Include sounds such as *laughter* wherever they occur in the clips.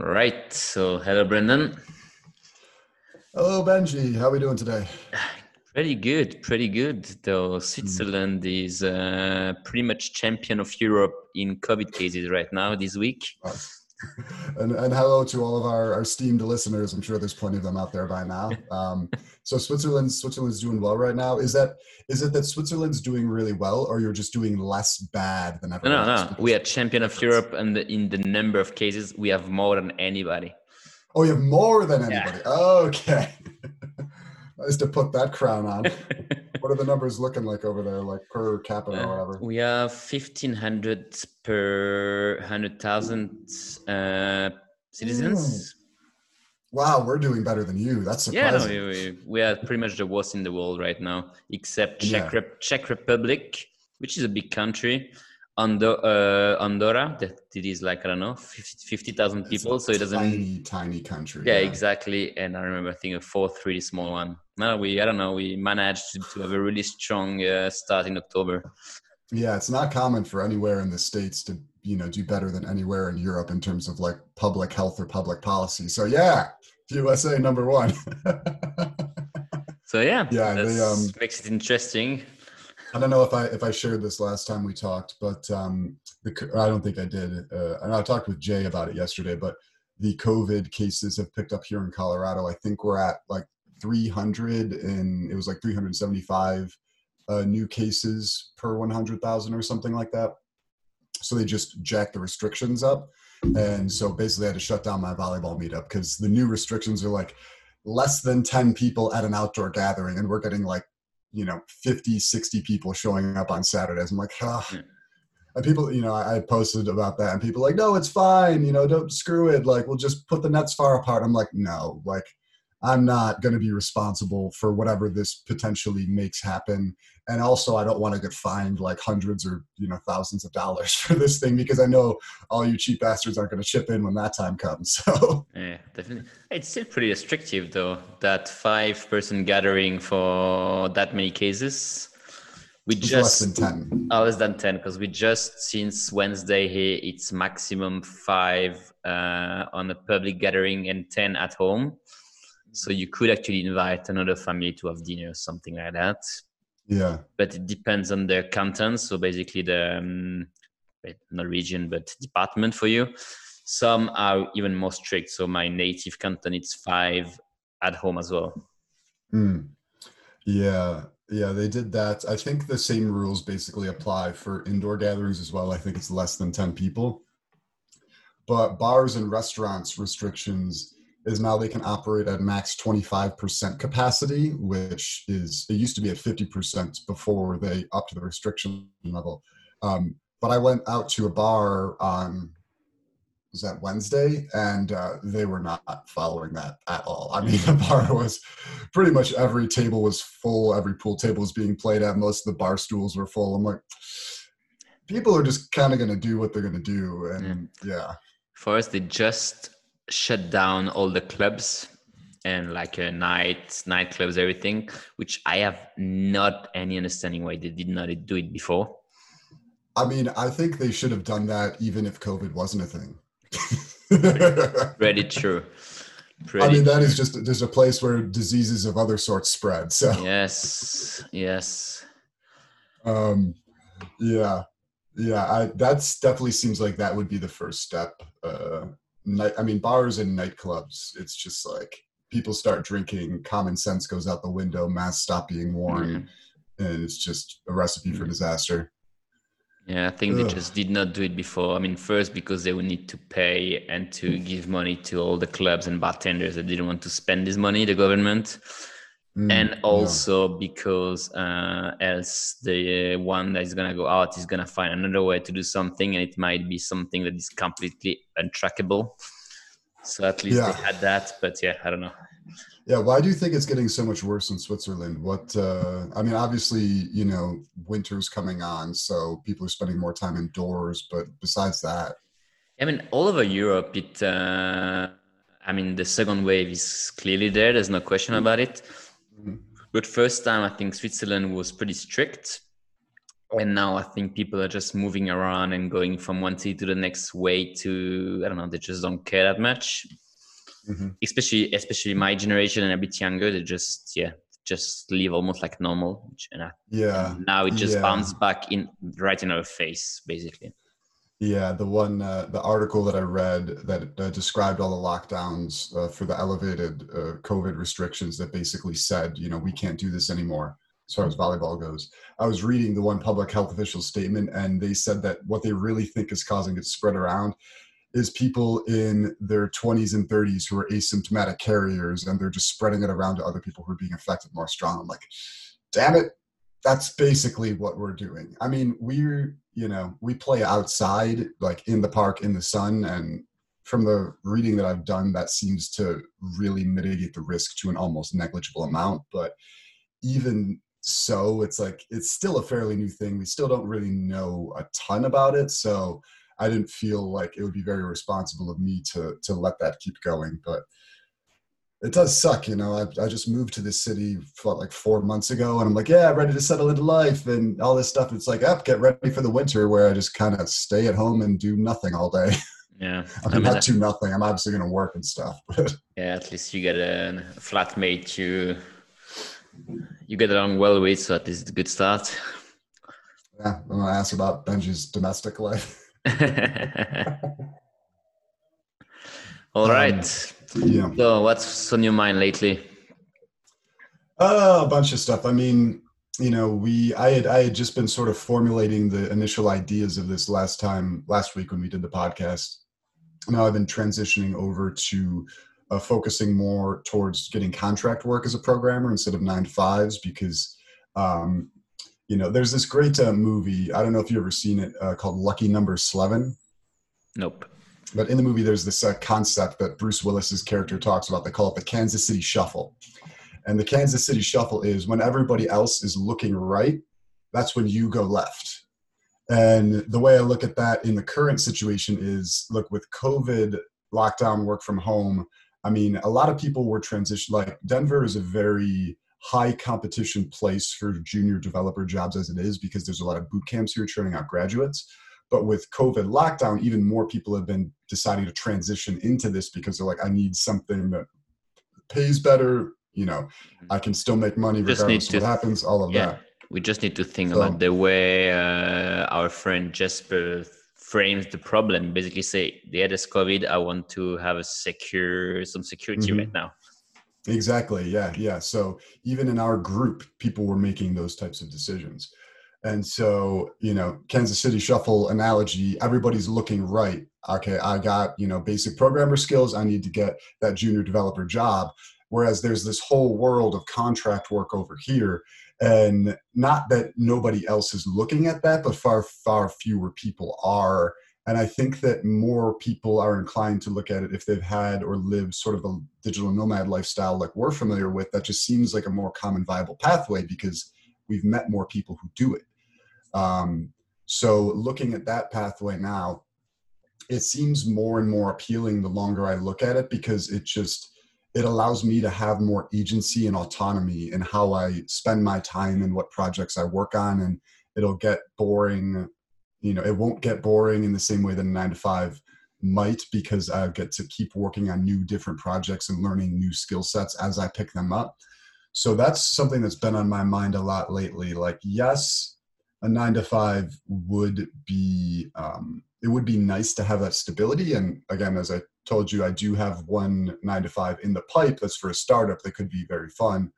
All right. So, hello, Brendan. Hello, Benji. How are we doing today? Pretty good. Pretty good. Though Switzerland mm. is uh, pretty much champion of Europe in COVID cases right now this week. And, and hello to all of our, our esteemed listeners. I'm sure there's plenty of them out there by now. *laughs* Um, so Switzerland, Switzerland's doing well right now. Is that is it that Switzerland's doing really well, or you're just doing less bad than ever? no, no, no. We are champion of Europe, and in the number of cases, we have more than anybody. Oh, you have more than anybody. Yeah. Okay. *laughs* nice to put that crown on. *laughs* what are the numbers looking like over there, like per capita uh, or whatever? We have fifteen hundred per hundred thousand uh, citizens. Mm. Wow, we're doing better than you. That's surprising. Yeah, no, we, we are pretty much the worst in the world right now, except Czech, yeah. Rep- Czech Republic, which is a big country. Andor- uh, Andorra, that it is like I don't know, fifty thousand people, so it doesn't. Tiny, tiny country. Yeah, yeah, exactly. And I remember, I think a fourth, really small one. No, we I don't know. We managed to, to have a really strong uh, start in October. Yeah, it's not common for anywhere in the states to you know do better than anywhere in Europe in terms of like public health or public policy. So yeah, USA number one. *laughs* so yeah, yeah, they, um, makes it interesting. I don't know if I if I shared this last time we talked, but um, the, I don't think I did. Uh, and I talked with Jay about it yesterday. But the COVID cases have picked up here in Colorado. I think we're at like 300, and it was like 375 uh, new cases per 100,000 or something like that. So they just jacked the restrictions up. And so basically, I had to shut down my volleyball meetup because the new restrictions are like less than 10 people at an outdoor gathering. And we're getting like, you know, 50, 60 people showing up on Saturdays. I'm like, ah. And people, you know, I posted about that, and people like, no, it's fine. You know, don't screw it. Like, we'll just put the nets far apart. I'm like, no, like, I'm not going to be responsible for whatever this potentially makes happen. And also, I don't want to get fined like hundreds or you know thousands of dollars *laughs* for this thing because I know all you cheap bastards aren't going to chip in when that time comes. *laughs* So yeah, definitely. It's still pretty restrictive though. That five-person gathering for that many cases. We it's just less than ten. Oh, less than ten because we just since Wednesday here it's maximum five uh, on a public gathering and ten at home. So you could actually invite another family to have dinner, something like that. Yeah. But it depends on their canton. So basically, the um, not region but department for you. Some are even more strict. So my native canton, it's five at home as well. Mm. Yeah, yeah, they did that. I think the same rules basically apply for indoor gatherings as well. I think it's less than 10 people. But bars and restaurants restrictions is now they can operate at max 25% capacity, which is, it used to be at 50% before they upped the restriction level. Um, but I went out to a bar on, was that Wednesday? And uh, they were not following that at all. I mean, *laughs* the bar was pretty much every table was full, every pool table was being played at, most of the bar stools were full. I'm like, people are just kind of going to do what they're going to do. And yeah. yeah. For us, they just shut down all the clubs and like a uh, night nightclubs everything which i have not any understanding why they did not do it before. I mean i think they should have done that even if covid wasn't a thing. Pretty true. Pretty i mean that is just just a place where diseases of other sorts spread so. Yes yes. Um yeah yeah i that's definitely seems like that would be the first step uh night i mean bars and nightclubs it's just like people start drinking common sense goes out the window masks stop being worn mm-hmm. and it's just a recipe for mm-hmm. disaster yeah i think Ugh. they just did not do it before i mean first because they would need to pay and to give money to all the clubs and bartenders that didn't want to spend this money the government Mm, and also yeah. because uh, else the one that is gonna go out is gonna find another way to do something, and it might be something that is completely untrackable. So at least yeah. they had that, but yeah, I don't know. Yeah, why do you think it's getting so much worse in Switzerland? What uh, I mean, obviously, you know, winter's coming on, so people are spending more time indoors. But besides that, I mean, all over Europe, it. Uh, I mean, the second wave is clearly there. There's no question about it but first time, I think Switzerland was pretty strict. and now I think people are just moving around and going from one city to the next way to I don't know they just don't care that much. Mm-hmm. Especially especially my generation and a bit younger, they just yeah just live almost like normal. And I, yeah. And now it just yeah. bounced back in right in our face, basically. Yeah, the one uh, the article that I read that uh, described all the lockdowns uh, for the elevated uh, COVID restrictions that basically said, you know, we can't do this anymore as far as volleyball goes. I was reading the one public health official statement, and they said that what they really think is causing it to spread around is people in their 20s and 30s who are asymptomatic carriers, and they're just spreading it around to other people who are being affected more strong. I'm like, damn it, that's basically what we're doing. I mean, we're, you know, we play outside, like in the park in the sun. And from the reading that I've done, that seems to really mitigate the risk to an almost negligible amount. But even so, it's like, it's still a fairly new thing. We still don't really know a ton about it. So I didn't feel like it would be very responsible of me to, to let that keep going. But it does suck, you know. I, I just moved to this city for like four months ago, and I'm like, yeah, ready to settle into life and all this stuff. It's like, up, get ready for the winter, where I just kind of stay at home and do nothing all day. *laughs* Yeah, I mean, I mean not do nothing. I'm obviously going to work and stuff, *laughs* but yeah, at least you get a flatmate you you get along well with, so at least it's a good start. Yeah, I'm gonna ask about Benji's domestic life. *laughs* all um, right. Yeah. So what's on your mind lately? Uh, a bunch of stuff. I mean, you know, we I had I had just been sort of formulating the initial ideas of this last time last week when we did the podcast. Now I've been transitioning over to uh, focusing more towards getting contract work as a programmer instead of nine to fives because um, you know there's this great uh, movie i don't know if you've ever seen it uh, called lucky number slevin nope but in the movie, there's this uh, concept that Bruce Willis's character talks about. They call it the Kansas City Shuffle. And the Kansas City Shuffle is when everybody else is looking right, that's when you go left. And the way I look at that in the current situation is look, with COVID lockdown, work from home, I mean, a lot of people were transitioned. Like Denver is a very high competition place for junior developer jobs as it is because there's a lot of boot camps here churning out graduates. But with COVID lockdown, even more people have been deciding to transition into this because they're like, I need something that pays better. You know, mm-hmm. I can still make money regardless of what happens. All of yeah, that. We just need to think so, about the way uh, our friend Jesper frames the problem. Basically, say, yeah, there's COVID. I want to have a secure, some security mm-hmm. right now. Exactly. Yeah. Yeah. So even in our group, people were making those types of decisions. And so, you know, Kansas City Shuffle analogy, everybody's looking right. Okay, I got, you know, basic programmer skills. I need to get that junior developer job. Whereas there's this whole world of contract work over here. And not that nobody else is looking at that, but far, far fewer people are. And I think that more people are inclined to look at it if they've had or lived sort of a digital nomad lifestyle like we're familiar with. That just seems like a more common viable pathway because we've met more people who do it. Um, so looking at that pathway now, it seems more and more appealing the longer I look at it because it just it allows me to have more agency and autonomy in how I spend my time and what projects I work on and it'll get boring you know it won't get boring in the same way that a 9 to 5 might because I get to keep working on new different projects and learning new skill sets as I pick them up. So that's something that's been on my mind a lot lately like yes a nine to five would be um, it would be nice to have that stability. And again as i told you i do have one nine to five in the pipe that's for a startup that could be very fun.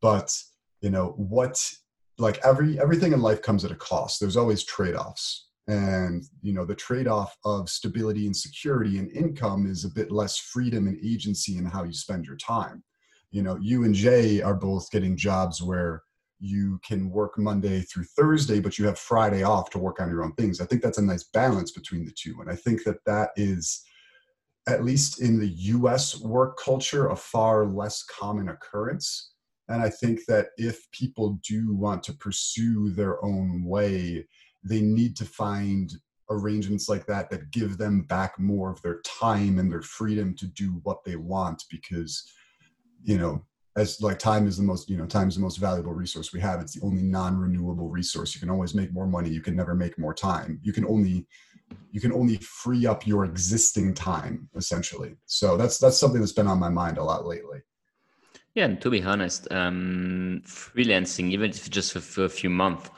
But you know what like every everything in life comes at a cost. There's always trade-offs. And you know the trade-off of stability and security and income is a bit less freedom and agency in how you spend your time. You know you and jay are both getting jobs where you can work Monday through Thursday, but you have Friday off to work on your own things. I think that's a nice balance between the two. And I think that that is, at least in the US work culture, a far less common occurrence. And I think that if people do want to pursue their own way, they need to find arrangements like that that give them back more of their time and their freedom to do what they want because, you know, as like time is the most you know time is the most valuable resource we have. It's the only non-renewable resource. You can always make more money. You can never make more time. You can only you can only free up your existing time essentially. So that's that's something that's been on my mind a lot lately. Yeah and to be honest um freelancing even if just for, for a few months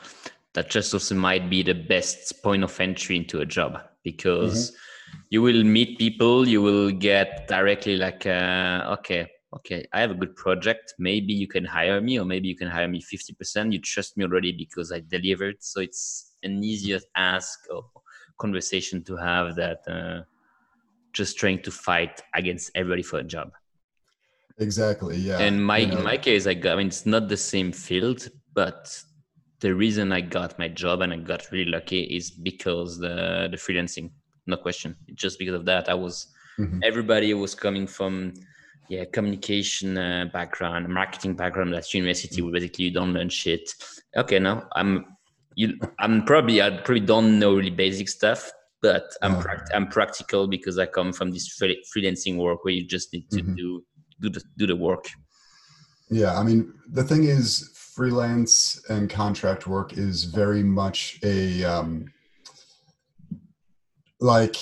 that just also might be the best point of entry into a job because mm-hmm. you will meet people you will get directly like uh, okay okay, I have a good project. Maybe you can hire me, or maybe you can hire me 50%. You trust me already because I delivered. So it's an easier ask or conversation to have that uh, just trying to fight against everybody for a job. Exactly. Yeah. And my you know. in my case, I got. I mean, it's not the same field, but the reason I got my job and I got really lucky is because the the freelancing. No question. Just because of that, I was. Mm-hmm. Everybody was coming from yeah communication uh, background marketing background at university where basically you don't learn shit okay now i'm you i'm probably i probably don't know really basic stuff but i'm oh. pract- i'm practical because i come from this freelancing work where you just need to mm-hmm. do do the do the work yeah i mean the thing is freelance and contract work is very much a um like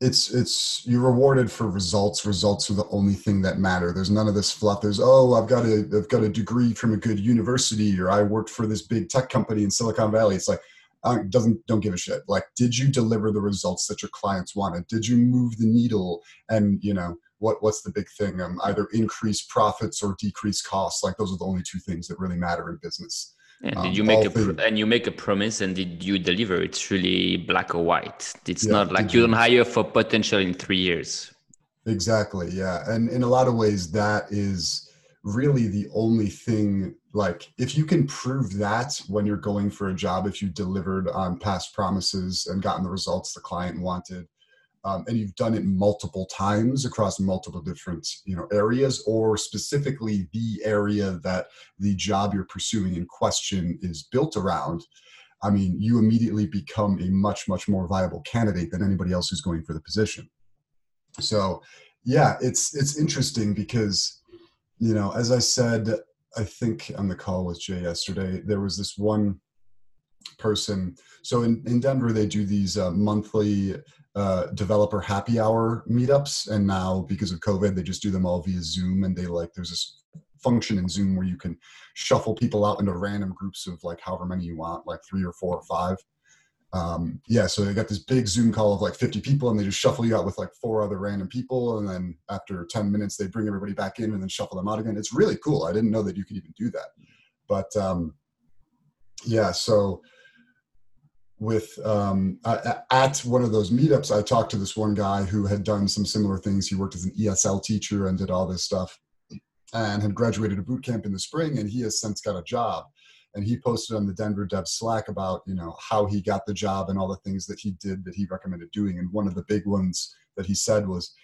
it's it's you're rewarded for results. Results are the only thing that matter. There's none of this fluff. There's oh i've got a i've got a degree from a good university or i worked for this big tech company in silicon valley. It's like uh, doesn't don't give a shit. Like did you deliver the results that your clients wanted? Did you move the needle? And you know what what's the big thing? Um, either increase profits or decrease costs. Like those are the only two things that really matter in business and um, did you make a and you make a promise and did you deliver? It's really black or white. It's yeah, not like you don't hire for potential in three years. Exactly. Yeah, and in a lot of ways, that is really the only thing. Like, if you can prove that when you're going for a job, if you delivered on past promises and gotten the results the client wanted, um, and you've done it multiple times across multiple different you know areas or specifically the area that the job you're pursuing in question is built around i mean you immediately become a much much more viable candidate than anybody else who's going for the position. So yeah it's it's interesting because you know as i said i think on the call with jay yesterday there was this one person. So in, in denver they do these uh, monthly uh, developer happy hour meetups, and now because of COVID, they just do them all via Zoom. And they like there's this function in Zoom where you can shuffle people out into random groups of like however many you want, like three or four or five. Um, yeah, so they got this big Zoom call of like 50 people, and they just shuffle you out with like four other random people, and then after 10 minutes, they bring everybody back in and then shuffle them out again. It's really cool. I didn't know that you could even do that, but um, yeah, so with um, at one of those meetups i talked to this one guy who had done some similar things. He worked as an esl teacher and did all this stuff and had graduated a boot camp in the spring and he has since got a job. And he posted on the denver dev slack about you know how he got the job and all the things that he did that he recommended doing. And one of the big ones that he said was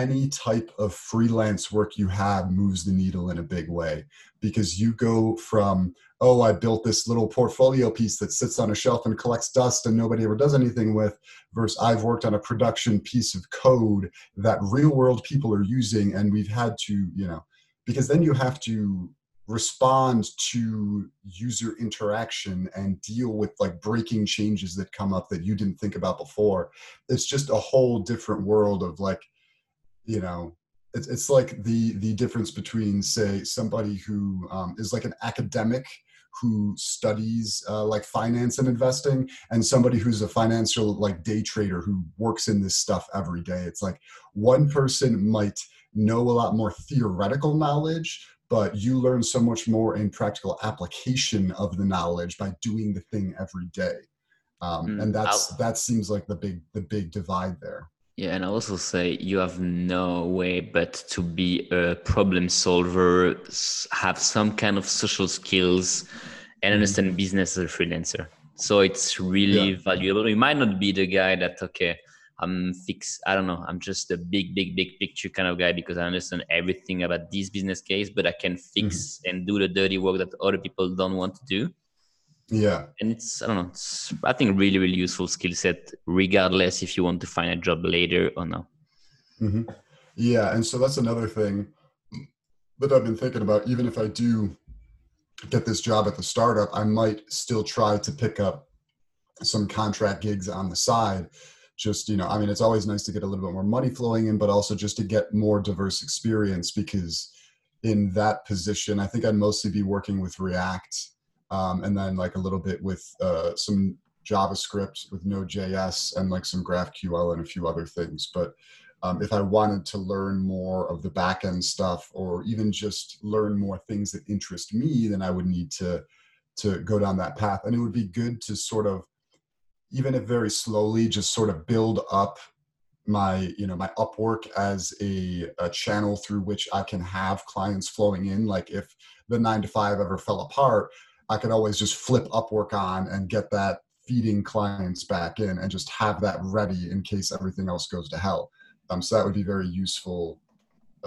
any type of freelance work you have moves the needle in a big way because you go from oh i built this little portfolio piece that sits on a shelf and collects dust and nobody ever does anything with versus i've worked on a production piece of code that real world people are using and we've had to you know because then you have to respond to user interaction and deal with like breaking changes that come up that you didn't think about before. It's just a whole different world of like you know it's, it's like the the difference between say somebody who um, is like an academic who studies uh, like finance and investing and somebody who's a financial like day trader who works in this stuff every day. It's like one person might know a lot more theoretical knowledge but you learn so much more in practical application of the knowledge by doing the thing every day. Um, mm, and that's I'll, that seems like the big the big divide there yeah, and I also say you have no way but to be a problem solver, have some kind of social skills, and mm-hmm. understand business as a freelancer. So it's really yeah. valuable. You might not be the guy that okay, I'm fix. I don't know. I'm just a big, big, big picture kind of guy because I understand everything about this business case, but I can fix mm-hmm. and do the dirty work that other people don't want to do. Yeah. And it's, I don't know, it's, I think, really, really useful skill set, regardless if you want to find a job later or not. Mm-hmm. Yeah. And so that's another thing that I've been thinking about. Even if I do get this job at the startup, I might still try to pick up some contract gigs on the side. Just, you know, I mean, it's always nice to get a little bit more money flowing in, but also just to get more diverse experience because in that position, I think I'd mostly be working with React um, and then like a little bit with uh, some JavaScript with Node.js and like some GraphQL and a few other things. But um, if I wanted to learn more of the backend stuff or even just learn more things that interest me, then I would need to to go down that path. And it would be good to sort of, even if very slowly, just sort of build up my you know my upwork as a, a channel through which i can have clients flowing in like if the nine to five ever fell apart i could always just flip upwork on and get that feeding clients back in and just have that ready in case everything else goes to hell um, so that would be very useful,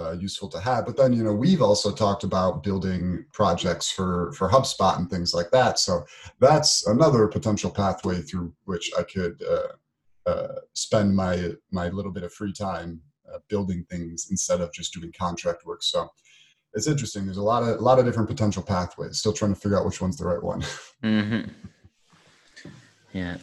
uh, useful to have. But then, you know, we've also talked about building projects for for HubSpot and things like that. So that's another potential pathway through which I could uh, uh, spend my my little bit of free time uh, building things instead of just doing contract work. So it's interesting. There's a lot of a lot of different potential pathways. Still trying to figure out which one's the right one. Mm-hmm. Yeah.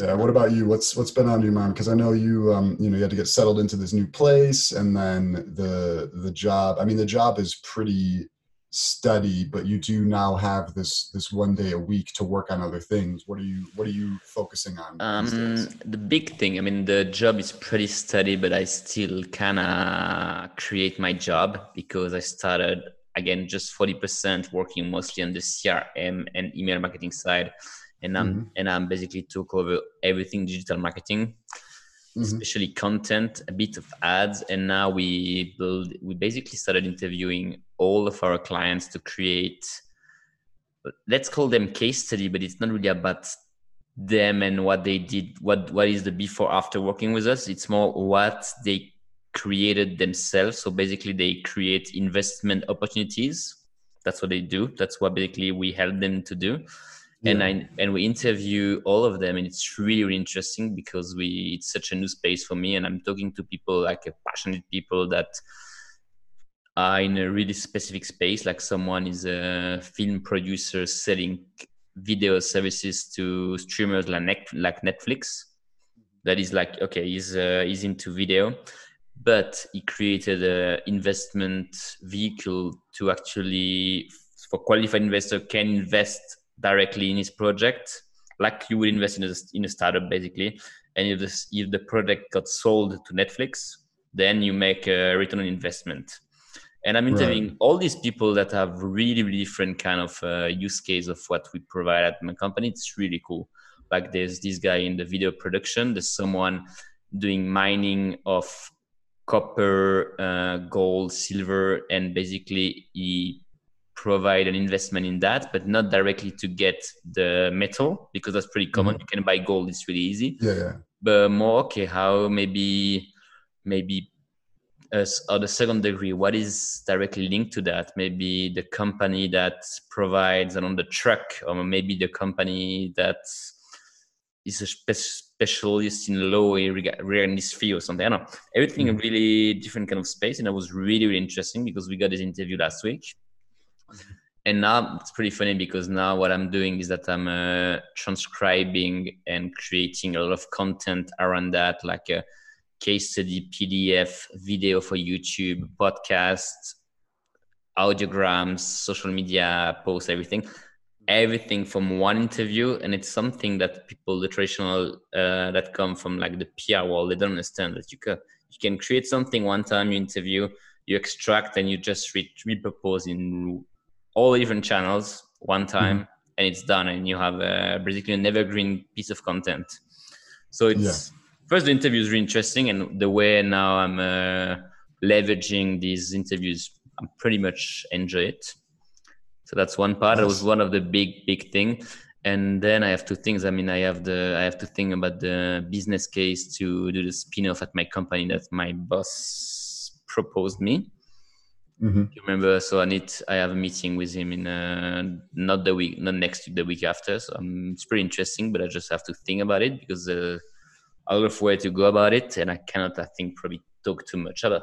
Yeah. What about you? What's what's been on your mind? Because I know you um, you know you had to get settled into this new place, and then the the job. I mean, the job is pretty steady, but you do now have this this one day a week to work on other things. What are you What are you focusing on? Um, the big thing. I mean, the job is pretty steady, but I still kind of create my job because I started again just forty percent working mostly on the CRM and email marketing side and I'm mm-hmm. and I'm basically took over everything digital marketing, mm-hmm. especially content, a bit of ads, and now we build. We basically started interviewing all of our clients to create. Let's call them case study, but it's not really about them and what they did. What what is the before after working with us? It's more what they created themselves. So basically, they create investment opportunities. That's what they do. That's what basically we help them to do yeah. and I and we interview all of them, and it's really really interesting because we it's such a new space for me, and I'm talking to people like passionate people that are in a really specific space. Like someone is a film producer selling video services to streamers like like Netflix. That is like okay, he's uh, he's into video, but he created an investment vehicle to actually for qualified investor can invest directly in his project, like you would invest in a, in a startup basically. And if this if the project got sold to Netflix, then you make a return on investment. And I'm interviewing right. all these people that have really, really different kind of uh, use case of what we provide at my company. It's really cool. Like there's this guy in the video production. There's someone doing mining of copper, uh, gold, silver, and basically he provide an investment in that, but not directly to get the metal because that's pretty common. Mm-hmm. You can buy gold; it's really easy. Yeah, yeah. But more, okay, how maybe maybe as or the second degree, what is directly linked to that? Maybe the company that provides on the truck, or maybe the company that is a spe- specialist in regarding this field or something. I don't know. Everything mm-hmm. really different kind of space, and it was really really interesting because we got this interview last week and now it's pretty funny because now what i'm doing is that i'm uh, transcribing and creating a lot of content around that like a case study pdf video for youtube podcast audiograms social media posts everything everything from one interview and it's something that people the traditional uh, that come from like the pr world they don't understand that you can you can create something one time you interview you extract and you just re- repurpose in all different channels one time mm-hmm. and it's done and you have a, basically an evergreen piece of content so it's yeah. First the interview is really interesting and the way now i'm uh, leveraging these interviews i pretty much enjoy it so that's one part that was one of the big big thing and then i have two things i mean i have the i have to think about the business case to do the spin-off at my company that my boss proposed me Mm-hmm. You remember? So I need. I have a meeting with him in uh, not the week, not next week, the week after. So um, it's pretty interesting, but I just have to think about it because uh, a lot of way to go about it, and I cannot. I think probably talk too much about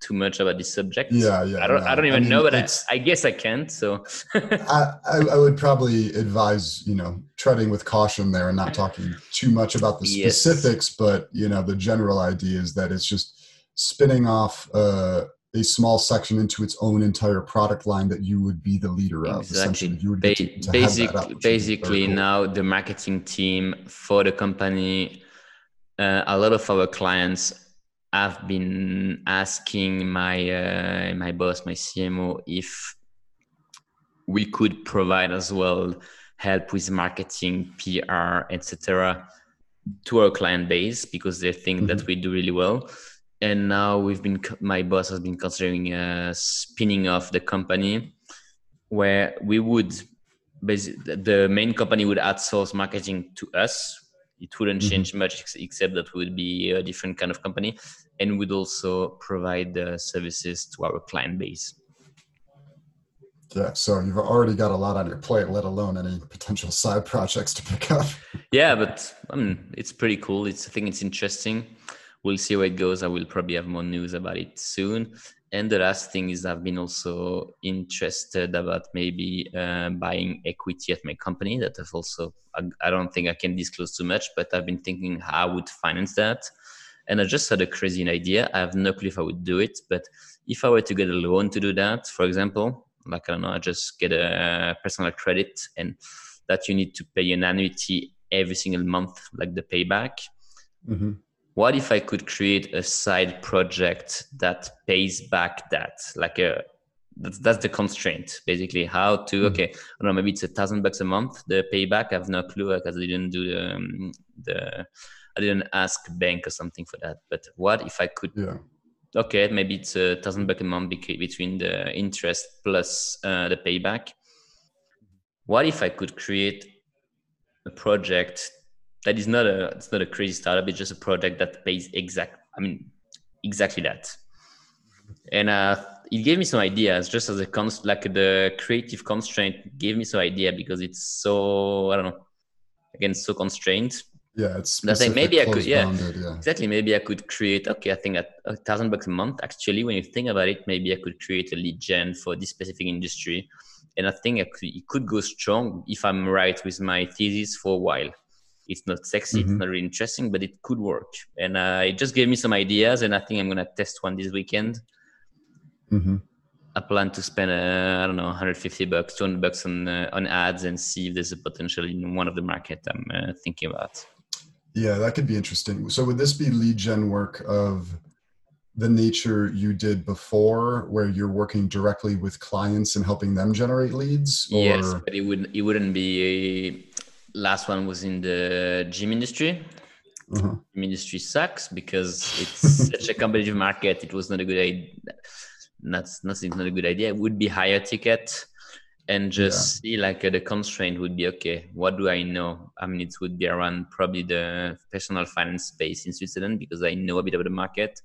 too much about this subject. Yeah, yeah. I don't. No. I don't even I mean, know, but I, I, guess I can't. So *laughs* I, I, would probably advise you know treading with caution there and not talking too much about the specifics. Yes. But you know the general idea is that it's just spinning off uh, a small section into its own entire product line that you would be the leader of. Exactly. You would ba- to, to basic, basically, now the marketing team for the company. Uh, a lot of our clients I've been asking my uh, my boss, my CMO, if we could provide as well help with marketing, PR, etc., to our client base because they think mm-hmm. that we do really well. And now we've been, my boss has been considering uh, spinning off the company, where we would, basically, the main company would outsource marketing to us it wouldn't mm-hmm. change much except that we would be a different kind of company and would also provide the services to our client base. Yeah so you've already got a lot on your plate let alone any potential side projects to pick up. Yeah but I mean, it's pretty cool. It's i think it's interesting we'll see where it goes i will probably have more news about it soon and the last thing is I've been also interested about maybe uh, buying equity at my company. That I've also I, I, don't think I can disclose too much, but I've been thinking how I would finance that. And I just had a crazy idea. I have no clue if I would do it, but if I were to get a loan to do that, for example, like I don't know, I just get a personal credit and that you need to pay an annuity every single month, like the payback. Mm-hmm what if I could create a side project that pays back that, like a that's, that's the constraint basically. How to mm-hmm. okay i don't know maybe it's a thousand bucks a month the payback. I have no clue because i didn't do the, um, the i didn't ask bank or something for that. But what if i could yeah. Okay maybe it's a thousand bucks a month between the interest plus uh, the payback. What if i could create a project that is not a it's not a crazy startup. It's just a project that pays exact i mean exactly that. And uh, it gave me some ideas just as a const like the creative constraint gave me some idea because it's so i don't know again so constrained. Yeah it's specific, maybe i could yeah, bounded, yeah, exactly. Maybe i could create okay i think at a thousand bucks a month actually when you think about it maybe i could create a lead gen for this specific industry. And i think I could, it could go strong if i'm right with my thesis for a while it's not sexy mm-hmm. it's not really interesting but it could work and uh, it just gave me some ideas and i think i'm gonna test one this weekend mm-hmm. i plan to spend uh, i don't know 150 bucks 200 bucks on uh, on ads and see if there's a potential in one of the market i'm uh, thinking about yeah that could be interesting so would this be lead gen work of the nature you did before where you're working directly with clients and helping them generate leads or? yes but it would it wouldn't be last one was in the gym industry. Uh-huh. Gym industry sucks because it's *laughs* such a competitive market. It was not a good idea. That's nothing. Not a good idea. It would be higher ticket, and just yeah. see like uh, the constraint would be okay. What do I know? I mean, it would be around probably the personal finance space in Switzerland because I know a bit about the market.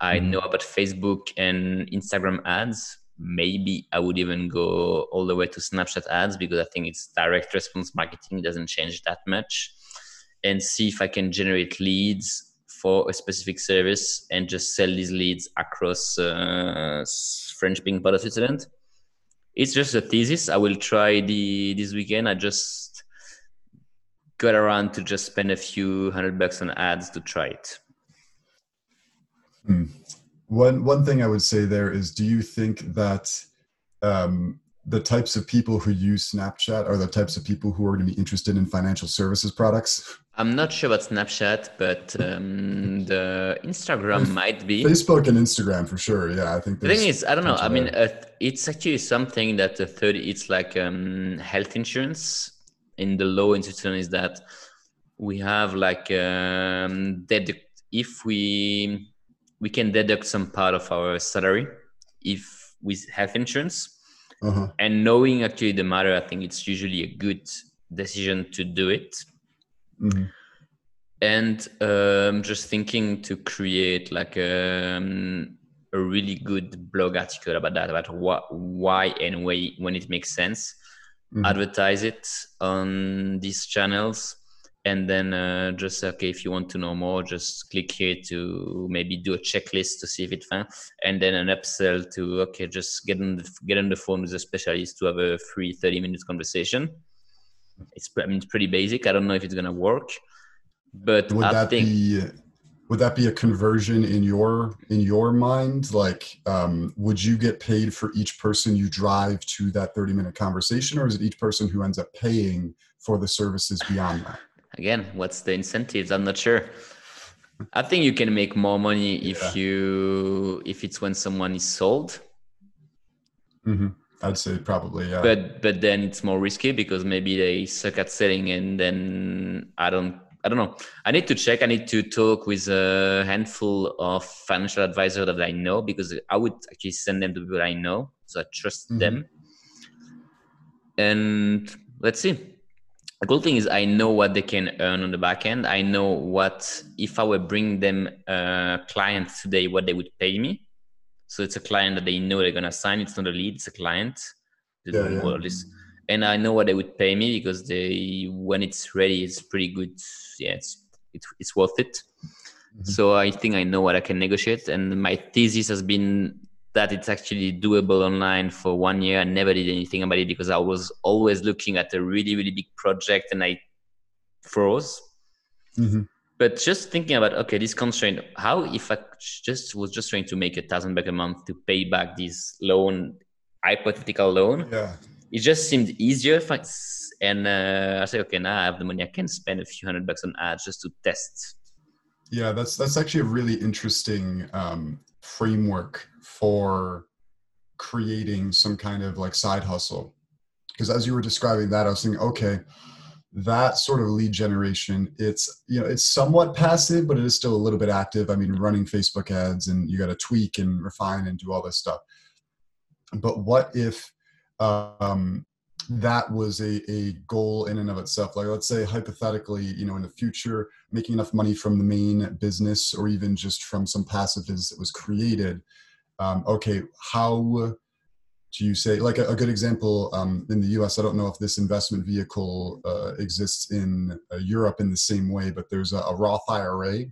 I mm. know about Facebook and Instagram ads maybe I would even go all the way to Snapchat ads because I think it's direct response marketing doesn't change that much and see if I can generate leads for a specific service and just sell these leads across uh, French speaking part of Switzerland. It's just a thesis. I will try the this weekend. I just got around to just spend a few hundred bucks on ads to try it. Hmm. One one thing I would say there is, do you think that um, the types of people who use Snapchat are the types of people who are going to be interested in financial services products? I'm not sure about Snapchat, but um, the Instagram might be Facebook and Instagram for sure. Yeah, I think the thing is, I don't know. I mean, uh, it's actually something that the third. It's like um, health insurance in the law in Switzerland is that we have like um, that if we we can deduct some part of our salary if we have insurance. Uh-huh. And knowing actually the matter, I think it's usually a good decision to do it. Mm-hmm. And um, just thinking to create like a, um, a really good blog article about that, about what, why and why, when it makes sense, mm-hmm. advertise it on these channels and then uh, just okay if you want to know more just click here to maybe do a checklist to see if it's fine and then an upsell to okay just get on the, get on the phone with a specialist to have a free 30 minutes conversation. It's, I mean, it's pretty basic. I don't know if it's going to work but would I that think, be would that be a conversion in your in your mind? Like um, would you get paid for each person you drive to that 30 minute conversation or is it each person who ends up paying for the services beyond that again what's the incentives i'm not sure i think you can make more money if yeah. you if it's when someone is sold mm-hmm. i'd say probably yeah but but then it's more risky because maybe they suck at selling and then i don't I don't know. I need to check. I need to talk with a handful of financial advisors that I know because I would actually send them to people I know, so I trust mm-hmm. them. And let's see. The cool thing is I know what they can earn on the back end. I know what if I were bring them a client today, what they would pay me. So it's a client that they know they're gonna sign. It's not a lead; it's a client. Yeah, yeah and I know what they would pay me because they when it's ready, it's pretty good. Yeah, it's it's, it's worth it. Mm-hmm. So I think I know what I can negotiate, and my thesis has been that it's actually doable online for one year. I never did anything about it because I was always looking at a really really big project and I froze. Mm-hmm. But just thinking about okay, this constraint. How if I just was just trying to make a thousand bucks a month to pay back this loan, hypothetical loan? Yeah it just seemed easier. I, and uh, I said, okay, now I have the money. I can spend a few hundred bucks on ads just to test. Yeah, that's that's actually a really interesting um, framework for creating some kind of like side hustle. Because as you were describing that, I was thinking, okay, that sort of lead generation, it's you know, it's somewhat passive, but it is still a little bit active. I mean, running Facebook ads and you got to tweak and refine and do all this stuff. But what if um, that was a, a goal in and of itself. Like, let's say hypothetically, you know, in the future, making enough money from the main business or even just from some passive business that was created. Um, okay, how do you say, like a, a good example um, in the US, I don't know if this investment vehicle uh, exists in uh, Europe in the same way, but there's a, a Roth IRA,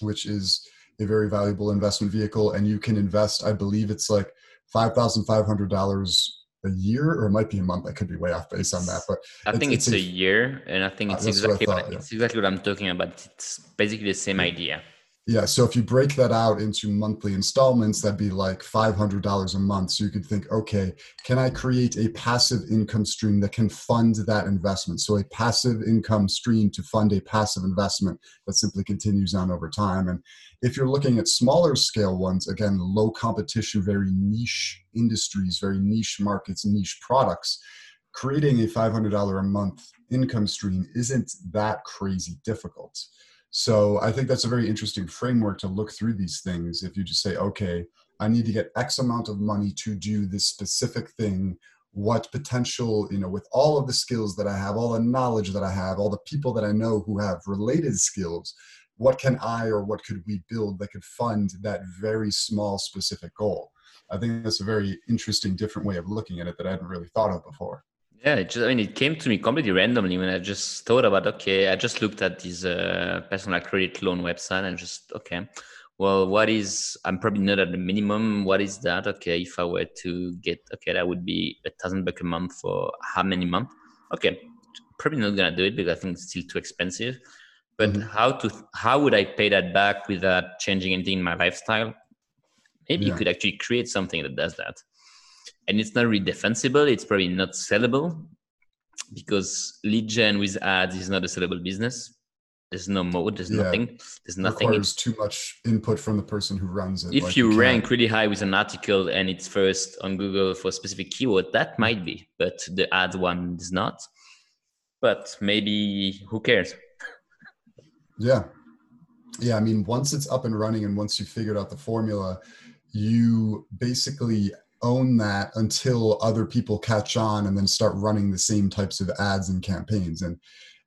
which is a very valuable investment vehicle. And you can invest, I believe it's like $5,500 a year or it might be a month. I could be way off base on that, but I think it's, it's a, a, year, and I think uh, it's exactly what, thought, what it's exactly what I'm talking about. It's basically the same idea. Yeah. So if you break that out into monthly installments, that'd be like $500 a month. So you could think, okay, can I create a passive income stream that can fund that investment? So a passive income stream to fund a passive investment that simply continues on over time. And if you're looking at smaller scale ones, again, low competition, very niche industries, very niche markets, niche products, creating a $500 a month income stream isn't that crazy difficult. So I think that's a very interesting framework to look through these things. If you just say, okay, I need to get X amount of money to do this specific thing, what potential, you know, with all of the skills that I have, all the knowledge that I have, all the people that I know who have related skills, what can I or what could we build that could fund that very small specific goal? I think that's a very interesting, different way of looking at it that I hadn't really thought of before. Yeah, it just, I mean, it came to me completely randomly when I just thought about, okay, I just looked at this uh, personal credit loan website and just, okay, well, what is, I'm probably not at the minimum. What is that? Okay, if I were to get, okay, that would be a thousand bucks a month for how many months? Okay, probably not gonna do it because I think it's still too expensive. But mm-hmm. how to, how would I pay that back without changing anything in my lifestyle? Maybe yeah. you could actually create something that does that and it's not really defensible. It's probably not sellable because lead gen with ads is not a sellable business. There's no moat. There's yeah. nothing. There's nothing. Requires too much input from the person who runs it. If like you rank really high with an article and it's first on Google for a specific keyword, that might be, but the ad one is not. But maybe who cares? yeah, yeah. I mean, once it's up and running and once you figured out the formula, you basically own that until other people catch on and then start running the same types of ads and campaigns. And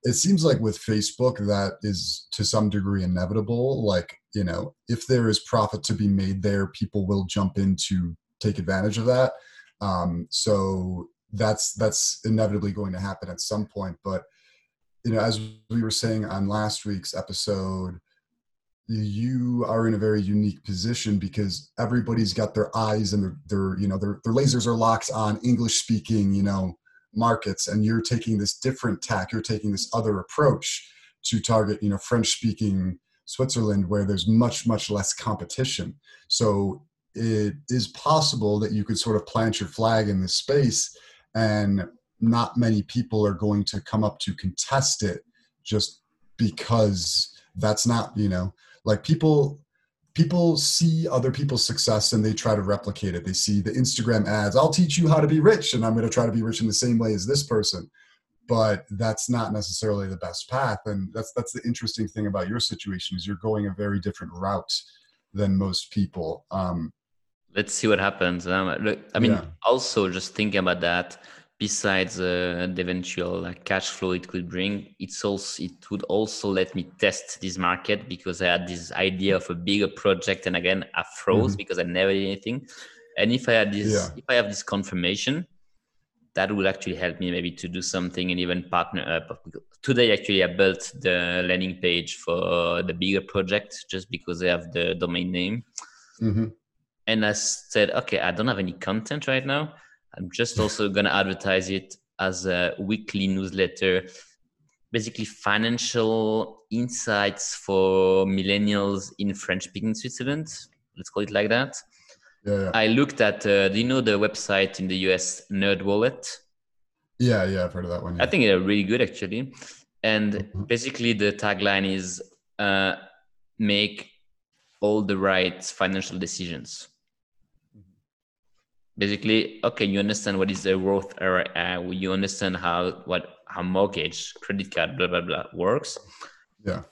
it seems like with facebook that is to some degree inevitable. Like you know if there is profit to be made there people will jump in to take advantage of that. Um, so that's that's inevitably going to happen at some point. But you know, as we were saying on last week's episode, you are in a very unique position because everybody's got their eyes and their, their you know their, their lasers are locked on english speaking you know markets and you're taking this different tack. You're taking this other approach to target you know french speaking switzerland where there's much much less competition. So it is possible that you could sort of plant your flag in this space and not many people are going to come up to contest it just because that's not you know like people people see other people's success and they try to replicate it. They see the instagram ads i'll teach you how to be rich and i'm going to try to be rich in the same way as this person. But that's not necessarily the best path. And that's that's the interesting thing about your situation is you're going a very different route than most people um, let's see what happens. Um, i mean yeah. also just thinking about that besides uh, the eventual uh, cash flow it could bring it's also it would also let me test this market because i had this idea of a bigger project and again i froze mm-hmm. because i never did anything and if i had this yeah. if i have this confirmation that will actually help me maybe to do something and even partner up today actually i built the landing page for the bigger project just because i have the domain name mm-hmm. and i said okay i don't have any content right now I'm just also going to advertise it as a weekly newsletter, basically financial insights for millennials in French speaking Switzerland. Let's call it like that. Yeah. I looked at, uh, do you know the website in the US, Nerd Wallet? Yeah, yeah, I've heard of that one. Yeah. I think they're really good actually. And mm-hmm. basically, the tagline is uh, make all the right financial decisions basically okay you understand what is the worth uh, you understand how what how mortgage credit card blah blah blah works. Yeah.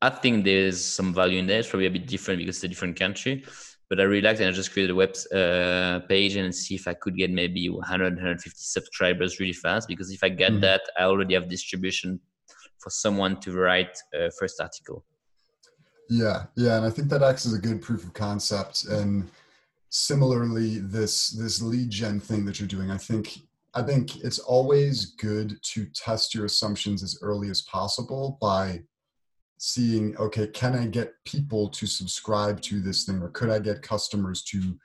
I think there's some value in there it's probably a bit different because it's a different country but i it and i just created a web uh, page and see if i could get maybe 100 150 subscribers really fast because if i get mm-hmm. that i already have distribution for someone to write a first article. Yeah yeah and i think that acts as a good proof of concept and similarly this this lead gen thing that you're doing i think i think it's always good to test your assumptions as early as possible by seeing okay can i get people to subscribe to this thing or could i get customers to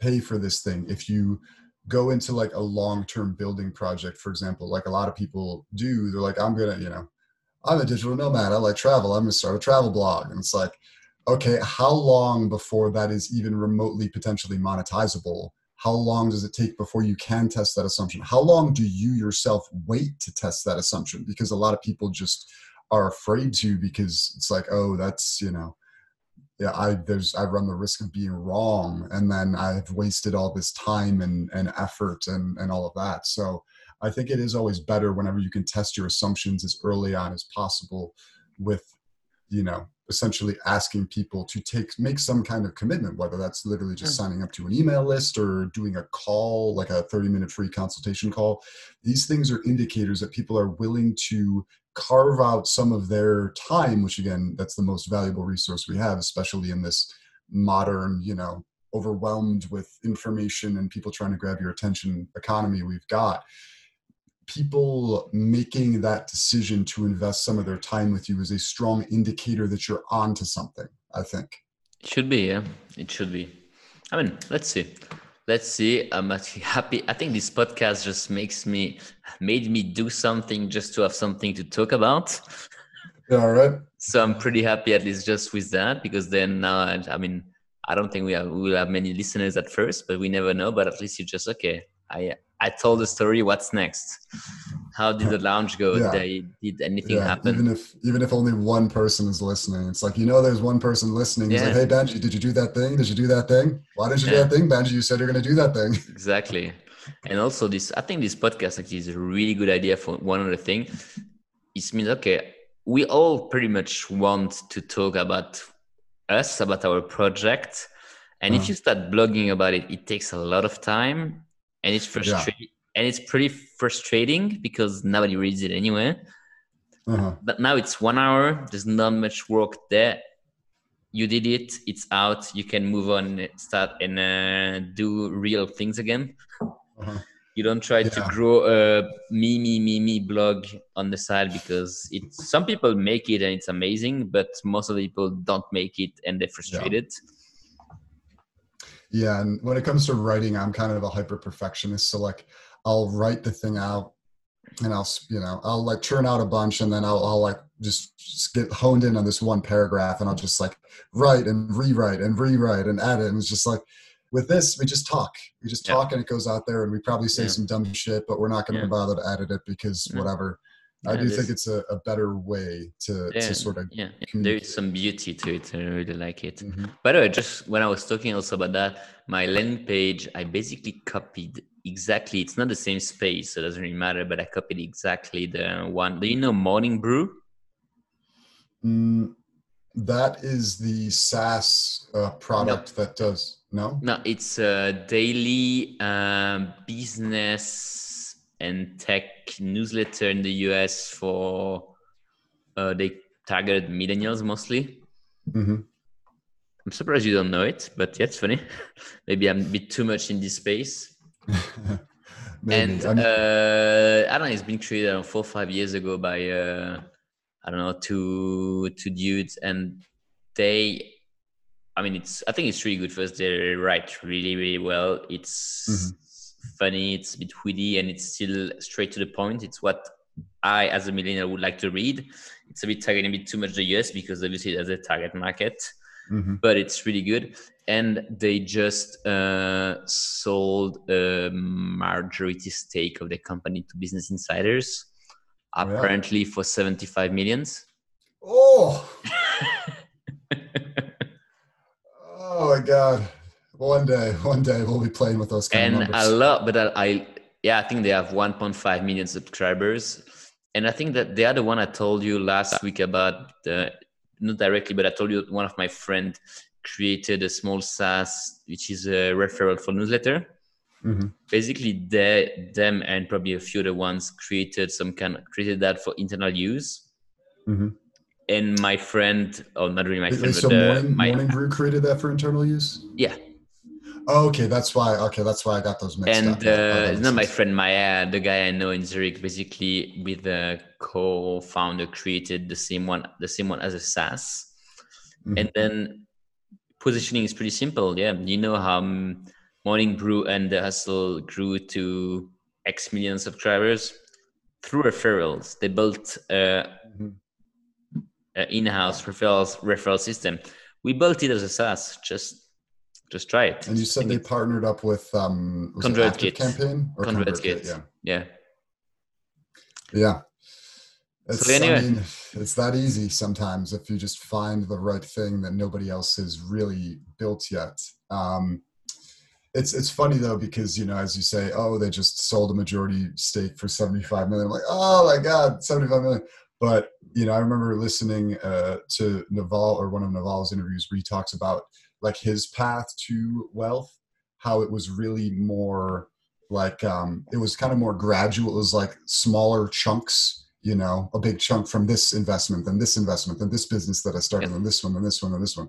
pay for this thing? If you go into like a long-term building project for example like a lot of people do they're like i'm gonna you know i'm a digital nomad. I like travel. I'm gonna start a travel blog. And it's like okay, how long before that is even remotely potentially monetizable? How long does it take before you can test that assumption? How long do you yourself wait to test that assumption? Because a lot of people just are afraid to because it's like, oh, that's, you know, yeah, I there's I run the risk of being wrong and then I've wasted all this time and, and effort and, and all of that. So I think it is always better whenever you can test your assumptions as early on as possible with, you know, essentially asking people to take make some kind of commitment whether that's literally just mm. signing up to an email list or doing a call like a 30 minute free consultation call these things are indicators that people are willing to carve out some of their time which again that's the most valuable resource we have especially in this modern you know overwhelmed with information and people trying to grab your attention economy we've got people making that decision to invest some of their time with you is a strong indicator that you're on to something i think. It should be yeah. It should be. I mean let's see. Let's see. I'm actually happy. I think this podcast just makes me made me do something just to have something to talk about. All right. So i'm pretty happy at least just with that because then now I, I mean i don't think we have we will have many listeners at first but we never know. But at least you just okay i I told the story. What's next? How did the lounge go? Yeah. Did, did anything yeah. happen? Even if even if only one person is listening, it's like you know there's one person listening. Yeah. like, "Hey Benji, did you do that thing? Did you do that thing? Why did you do that thing, Benji? You said you're going to do that thing." Exactly. And also this, I think this podcast actually is a really good idea for one other thing. It means okay, we all pretty much want to talk about us, about our project. And uh-huh. if you start blogging about it, it takes a lot of time and it's frustrating yeah. and it's pretty frustrating because nobody reads it anyway uh-huh. but now it's one hour there's not much work there you did it it's out you can move on start and uh, do real things again uh-huh. You don't try yeah. to grow a me me me me blog on the side because it's some people make it and it's amazing, but most of the people don't make it and they're frustrated. Yeah. Yeah, and when it comes to writing, I'm kind of a hyper perfectionist. So like, I'll write the thing out and I'll you know I'll like churn out a bunch and then I'll, I'll like just, just, get honed in on this one paragraph and I'll just like write and rewrite and rewrite and edit and it's just like with this we just talk we just talk yeah. and it goes out there and we probably say yeah. some dumb shit but we're not going to yeah. bother to edit it because whatever I do think it's a, a, better way to, to sort of yeah there is some beauty to it and I really like it. Mm-hmm. by the way just when I was talking also about that my landing page I basically copied exactly it's not the same space so it doesn't really matter but i copied exactly the one do you know morning brew? Mm, that is the saas uh, product no. that does no? No it's a daily um, business and tech newsletter in the us for uh, they target millennials mostly mm-hmm. i'm surprised you don't know it but yeah it's funny *laughs* maybe i'm a bit too much in this space *laughs* and uh, I don't know, it's been created four or five years ago by uh, I don't know two two dudes, and they. I mean, it's. I think it's really good. First, they write really, really well. It's mm-hmm. Funny. It's a bit witty, and it's still straight to the point. It's what I, as a millennial, would like to read. It's a bit targeting a bit too much the US because obviously there's a target market, mm-hmm. but it's really good and they just uh, sold a majority stake of the company to business insiders apparently for 75 millions oh *laughs* oh my god one day *laughs* one day we'll be playing with those kind and a lot but I, I yeah i think they have 1.5 million subscribers and i think that the other one i told you last week about the not directly but i told you one of my friend created a small SaaS, which is a referral for newsletter. Mm-hmm. Basically, they, them and probably a few other ones created some kind of, created that for internal use. Mm-hmm. And my friend, oh, not really my friend, so but morning, my, morning Brew created that for internal use. Yeah. Oh, okay, that's why. Okay, that's why I got those mixed and, up. And uh, not my friend Maya, the guy I know in Zurich, basically with the co-founder created the same one, the same one as a SaaS, mm-hmm. and then positioning is pretty simple. Yeah, you know how um, Morning Brew and the Hustle grew to X million subscribers through referrals. They built a, mm-hmm. a in-house referrals referral system. We built it as a SaaS. Just just try it. And you said they partnered up with um, campaign or. Yeah. Yeah. Yeah. It's, so anyway. I mean, it's that easy sometimes if you just find the right thing that nobody else has really built yet. Um, it's it's funny though because you know as you say, oh, they just sold a majority stake for seventy five million. I'm like, oh my god, seventy five million. But you know, I remember listening uh, to Naval or one of Naval's interviews where he talks about like his path to wealth, how it was really more like um, it was kind of more gradual. It was like smaller chunks you know a big chunk from this investment and this investment and this business that i started and this one and this one and this one.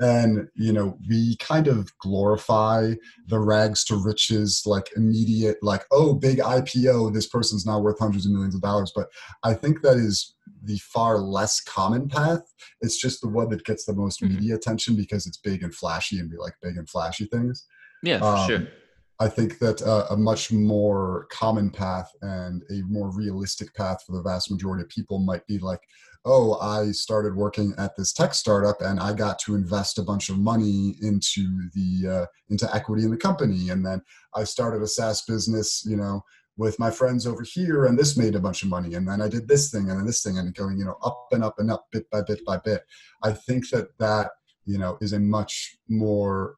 And you know we kind of glorify the rags to riches like immediate like oh big ipo this person's now worth hundreds of millions of dollars. But i think that is the far less common path. It's just the one that gets the most mm-hmm. media attention because it's big and flashy and we like big and flashy things. Yeah um, sure. I think that uh, a much more common path and a more realistic path for the vast majority of people might be like, oh, I started working at this tech startup and I got to invest a bunch of money into the uh, into equity in the company, and then I started a SaaS business, you know, with my friends over here, and this made a bunch of money, and then I did this thing and then this thing, and going, you know, up and up and up, bit by bit by bit. I think that that you know is a much more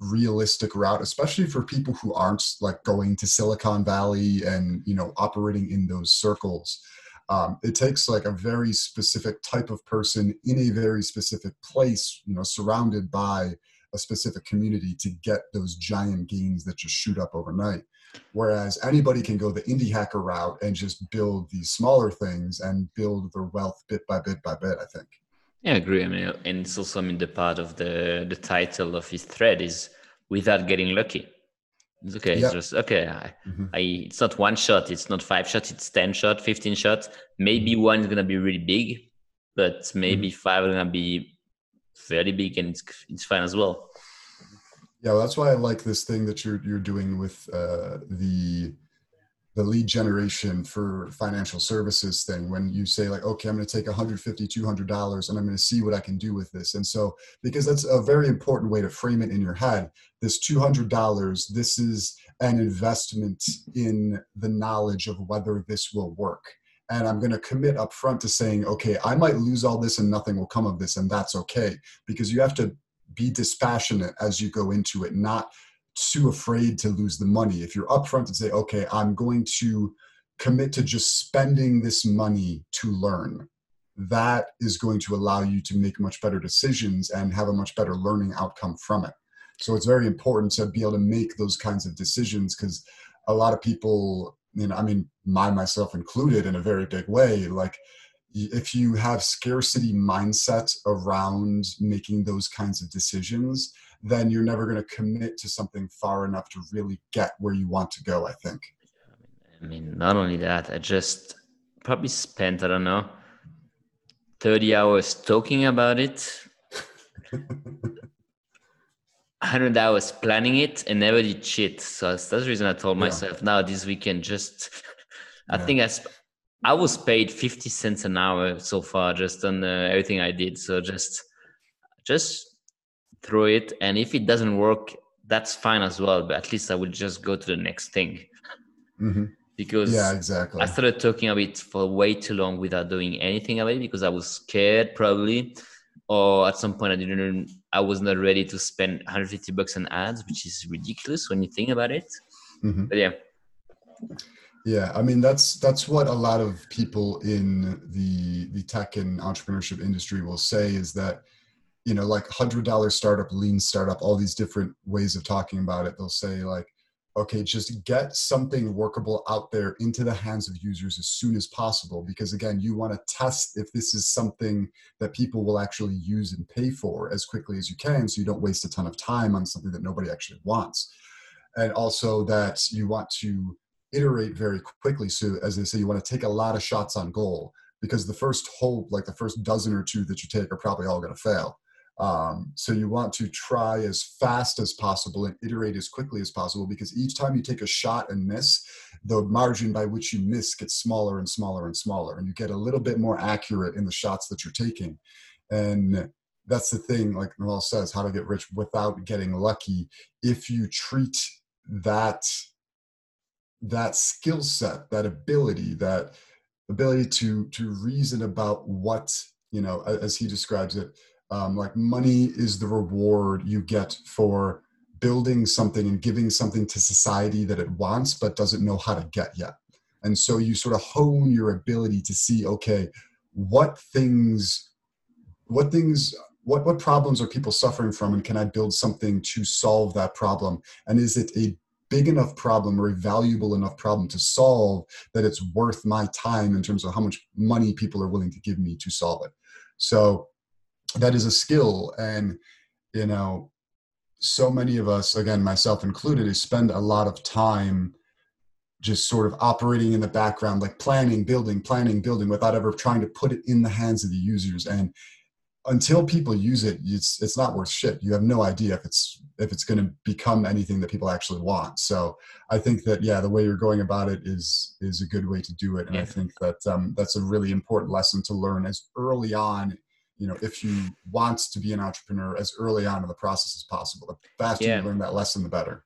realistic route especially for people who aren't like going to silicon valley and you know operating in those circles um, it takes like a very specific type of person in a very specific place you know surrounded by a specific community to get those giant gains that just shoot up overnight whereas anybody can go the indie hacker route and just build these smaller things and build their wealth bit by bit by bit i think yeah, I agree. I mean, and it's also I mean the part of the the title of his thread is without getting lucky. It's okay. Yep. It's just okay. I, mm-hmm. I, it's not one shot. It's not five shots. It's ten shot, fifteen shots. Maybe mm-hmm. one is gonna be really big, but maybe mm-hmm. five are gonna be fairly big, and it's it's fine as well. Yeah, well, that's why I like this thing that you're you're doing with uh, the the lead generation for financial services thing. When you say like okay i'm going to take 150 200 dollars and i'm going to see what i can do with this. And so because that's a very important way to frame it in your head this 200 dollars this is an investment in the knowledge of whether this will work. And i'm going to commit up front to saying okay i might lose all this and nothing will come of this and that's okay. Because you have to be dispassionate as you go into it not too afraid to lose the money. If you're upfront and say, okay, I'm going to commit to just spending this money to learn, that is going to allow you to make much better decisions and have a much better learning outcome from it. So it's very important to be able to make those kinds of decisions because a lot of people, you know, I mean, my myself included in a very big way, like if you have scarcity mindset around making those kinds of decisions, then you're never going to commit to something far enough to really get where you want to go, I think. I mean, not only that, I just probably spent, I don't know, 30 hours talking about it, *laughs* 100 hours planning it, and never did shit. So that's the reason I told yeah. myself now this weekend, just, I yeah. think I, sp- I was paid 50 cents an hour so far just on uh, everything I did. So just, just through it and if it doesn't work that's fine as well but at least i will just go to the next thing mm-hmm. because yeah exactly i started talking about it for way too long without doing anything about it because i was scared probably or at some point i didn't i was not ready to spend 150 bucks on ads which is ridiculous when you think about it mm-hmm. but yeah yeah i mean that's that's what a lot of people in the the tech and entrepreneurship industry will say is that you know like hundred dollar startup lean startup all these different ways of talking about it they'll say like okay just get something workable out there into the hands of users as soon as possible because again you want to test if this is something that people will actually use and pay for as quickly as you can so you don't waste a ton of time on something that nobody actually wants. And also that you want to iterate very quickly so as they say you want to take a lot of shots on goal because the first whole like the first dozen or two that you take are probably all going to fail um, so you want to try as fast as possible and iterate as quickly as possible because each time you take a shot and miss, the margin by which you miss gets smaller and smaller and smaller, and you get a little bit more accurate in the shots that you're taking. And that's the thing, like Naval says, how to get rich without getting lucky. If you treat that that skill set, that ability, that ability to to reason about what you know, as he describes it, um, like money is the reward you get for building something and giving something to society that it wants but doesn't know how to get yet. And so you sort of hone your ability to see okay what things what things what what problems are people suffering from and can i build something to solve that problem? And is it a big enough problem or a valuable enough problem to solve that it's worth my time in terms of how much money people are willing to give me to solve it. So that is a skill and you know so many of us again myself included is spend a lot of time just sort of operating in the background like planning building planning building without ever trying to put it in the hands of the users. And until people use it it's it's not worth shit. You have no idea if it's if it's going to become anything that people actually want. So i think that yeah the way you're going about it is is a good way to do it. And yeah. i think that um, that's a really important lesson to learn as early on you know if you want to be an entrepreneur as early on in the process as possible. The faster yeah. you learn that lesson the better.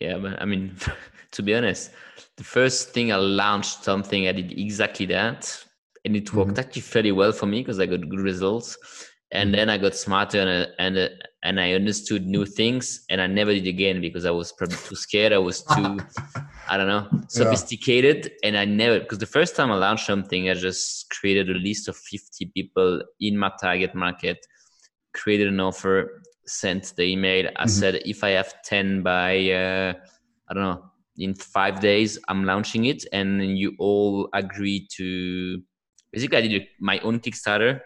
Yeah but i mean *laughs* to be honest the first thing i launched something i did exactly that. And it worked mm-hmm. actually fairly well for me because i got good results and mm-hmm. then i got smarter and and and i understood new things and i never did again because i was probably too scared i was *laughs* too I don't know, sophisticated. Yeah. And I never, because the first time I launched something, I just created a list of 50 people in my target market, created an offer, sent the email. I mm-hmm. said, if I have 10 by, uh, I don't know, in five days, I'm launching it. And you all agree to, basically, I did my own Kickstarter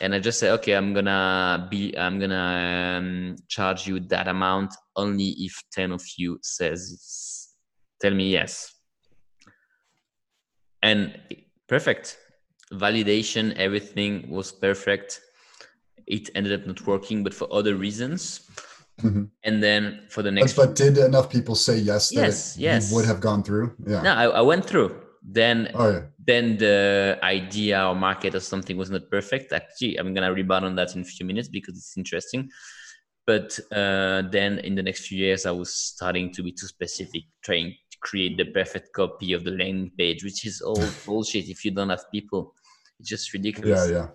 and I just say, okay, I'm gonna be, I'm gonna um, charge you that amount only if ten of you says, tell me yes, and perfect validation, everything was perfect. It ended up not working, but for other reasons. Mm-hmm. And then for the next, but, but, did enough people say yes? yes, yes, would have gone through. Yeah. No, I, I went through. Then, oh, yeah. Then the idea or market or something was not perfect. Actually, I'm gonna rebound on that in a few minutes because it's interesting. But uh, then in the next few years, I was starting to be too specific, trying to create the perfect copy of the landing page, which is all *laughs* bullshit. If you don't have people, it's just ridiculous. Yeah, yeah.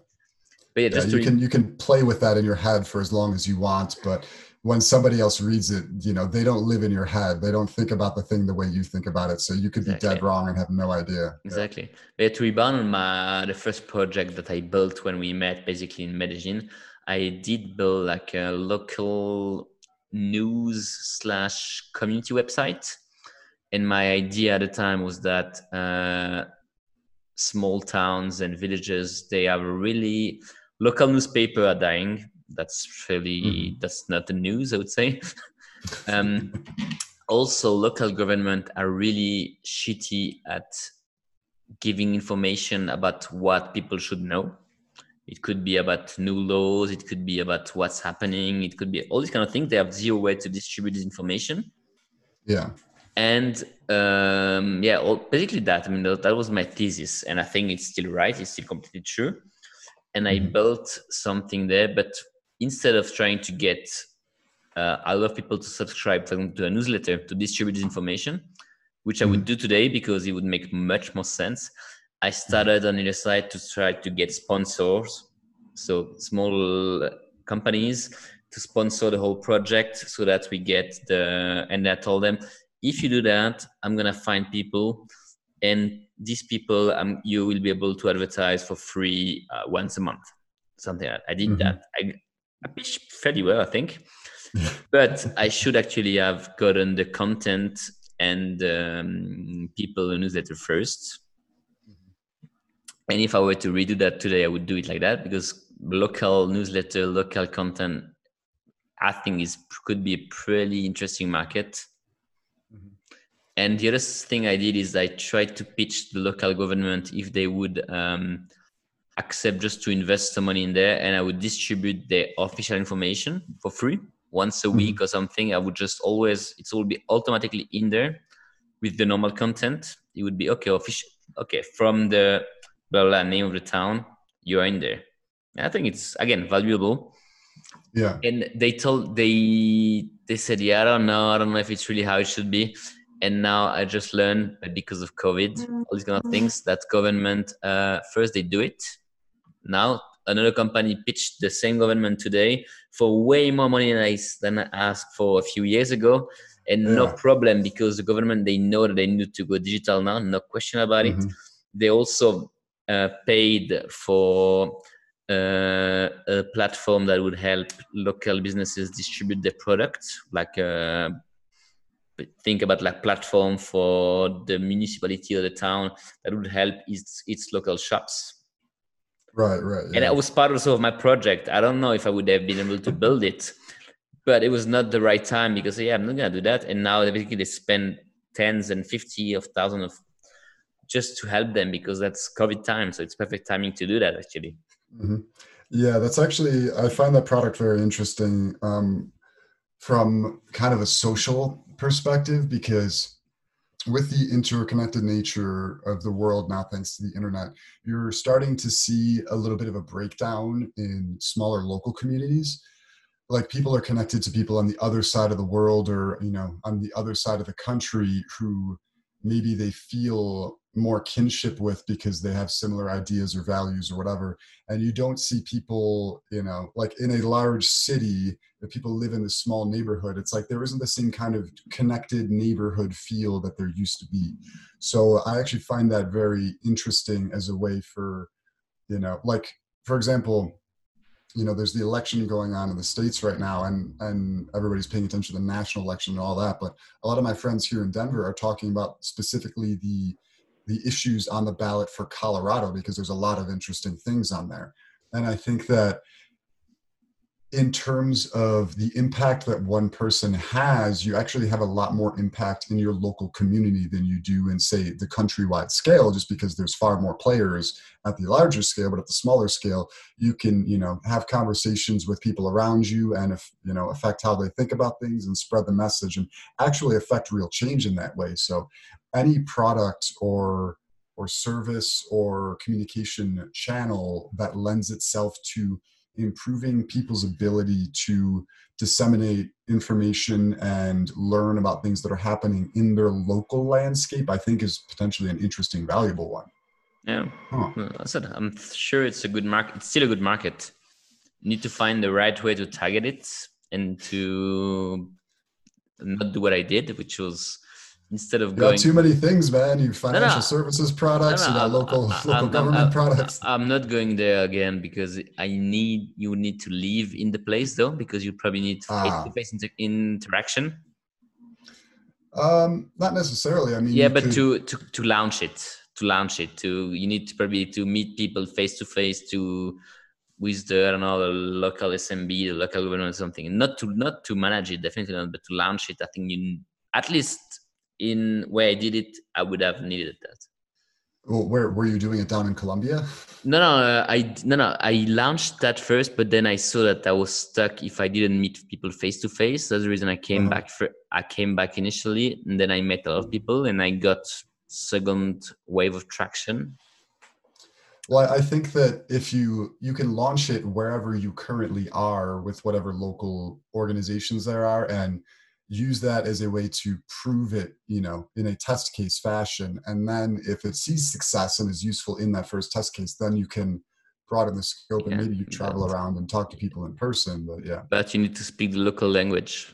But yeah, yeah you re- can you can play with that in your head for as long as you want, but when somebody else reads it, you know, they don't live in your head. They don't think about the thing the way you think about it. So you could exactly. be dead wrong and have no idea. Exactly. Yeah. To rebound on my the first project that I built when we met, basically in Medellin, I did build like a local news slash community website. And my idea at the time was that uh, small towns and villages they have really local newspaper are dying that's really mm-hmm. that's not the news i would say. *laughs* Um, also local government are really shitty at giving information about what people should know. It could be about new laws it could be about what's happening it could be all these kind of things. They have zero way to distribute this information. Yeah. And um, yeah all, basically that i mean that, that, was my thesis and i think it's still right it's still completely true. And i mm-hmm. built something there but instead of trying to get uh, a lot of people to subscribe to a newsletter to distribute this information which i would mm-hmm. do today because it would make much more sense i started on the other side to try to get sponsors so small companies to sponsor the whole project so that we get the and i told them if you do that i'm going to find people and these people um, you will be able to advertise for free uh, once a month something like that. i did mm-hmm. that I, I pitched fairly well i think. *laughs* But i should actually have gotten the content and um, people in newsletter 1st and if i were to redo that today i would do it like that because local newsletter local content i think is could be a pretty interesting market. And the other thing I did is I tried to pitch the local government if they would um, accept just to invest some money in there, and I would distribute the official information for free once a mm-hmm. week or something. I would just always it will be automatically in there with the normal content. It would be okay, official, okay from the blah, blah name of the town. You are in there. I think it's again valuable. Yeah. And they told they they said, yeah, I don't know, I don't know if it's really how it should be and now I just learned because of COVID, all these kind of things that government uh, first they do it. Now another company pitched the same government today for way more money than I, than I asked for a few years ago, and yeah. no problem because the government they know that they need to go digital now, no question about mm-hmm. it. They also uh, paid for uh, a platform that would help local businesses distribute their products, like uh, think about like platform for the municipality or the town that would help its its local shops right right yeah. and that was part also of my project i don't know if i would have been able to build it but it was not the right time because yeah i'm not gonna do that and now they basically they spend tens and 50 of thousands of just to help them because that's covid time so it's perfect timing to do that actually mm-hmm. yeah that's actually i find that product very interesting um, from kind of a social perspective because with the interconnected nature of the world now thanks to the internet you're starting to see a little bit of a breakdown in smaller local communities. Like people are connected to people on the other side of the world or you know on the other side of the country who maybe they feel more kinship with because they have similar ideas or values or whatever. And you don't see people you know like in a large city if people live in a small neighborhood it's like there isn't the same kind of connected neighborhood feel that there used to be. So i actually find that very interesting as a way for you know like for example you know there's the election going on in the states right now and and everybody's paying attention to the national election and all that but a lot of my friends here in denver are talking about specifically the the issues on the ballot for colorado because there's a lot of interesting things on there and I think that in terms of the impact that one person has, you actually have a lot more impact in your local community than you do in, say, the countrywide scale, just because there's far more players at the larger scale. But at the smaller scale, you can, you know, have conversations with people around you and, if, you know, affect how they think about things and spread the message and actually affect real change in that way. So, any product or or service or communication channel that lends itself to improving people's ability to disseminate information and learn about things that are happening in their local landscape, I think is potentially an interesting, valuable one. Yeah, huh. I said I'm sure it's a good market. It's still a good market. You need to find the right way to target it and to not do what I did, which was instead of you going too many things, man. You financial no, no. services products, no, you know, local I, local I'm, government I'm, products. I'm not going there again because I need you need to live in the place though because you probably need face to face interaction. Um, not necessarily. I mean, yeah, but could... to to to launch it, to launch it, to you need to probably to meet people face to face to with the I don't know the local SMB, the local government, or something. Not to not to manage it, definitely not, but to launch it. I think you at least in where I did it, I would have needed that. Well, where were you doing it down in Colombia? No, no, I no, no. I launched that first, but then I saw that I was stuck if I didn't meet people face to face. That's the reason I came uh-huh. back. For, I came back initially, and then I met a lot of people, and I got second wave of traction. Well, I think that if you you can launch it wherever you currently are with whatever local organizations there are, and use that as a way to prove it you know in a test case fashion. And then if it sees success and is useful in that first test case then you can broaden the scope and maybe you travel around and talk to people in person but yeah. But you need to speak the local language.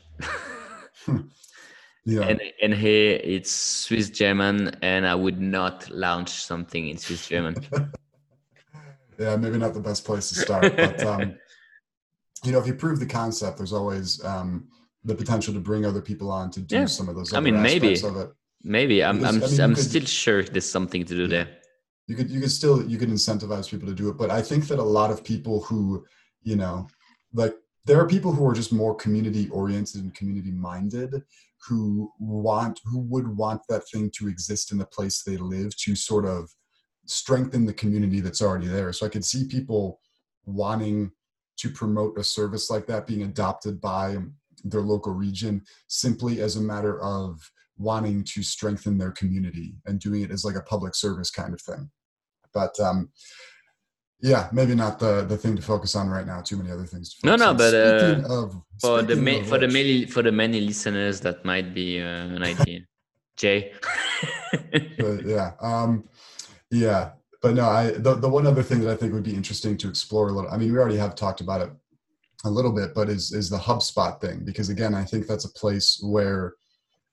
Yeah. And, and here it's swiss german and i would not launch something in swiss german. *laughs* Yeah maybe not the best place to start but um *laughs* you know if you prove the concept there's always um the potential to bring other people on to do yeah. some of those. I mean, maybe, maybe I'm, I'm, I mean, I'm could, still sure there's something to do yeah. there. You could, you could still, you could incentivize people to do it, but I think that a lot of people who, you know, like there are people who are just more community oriented and community minded who want, who would want that thing to exist in the place they live to sort of strengthen the community that's already there. So I could see people wanting to promote a service like that being adopted by their local region simply as a matter of wanting to strengthen their community and doing it as like a public service kind of thing. But um, yeah, maybe not the the thing to focus on right now. Too many other things. no, no, on. but uh, of, for the ma- for the many for the many listeners, that might be uh, an idea. *laughs* Jay. but yeah, um, yeah, but no, I the the one other thing that I think would be interesting to explore a little. I mean, we already have talked about it a little bit, but is is the HubSpot thing because again, I think that's a place where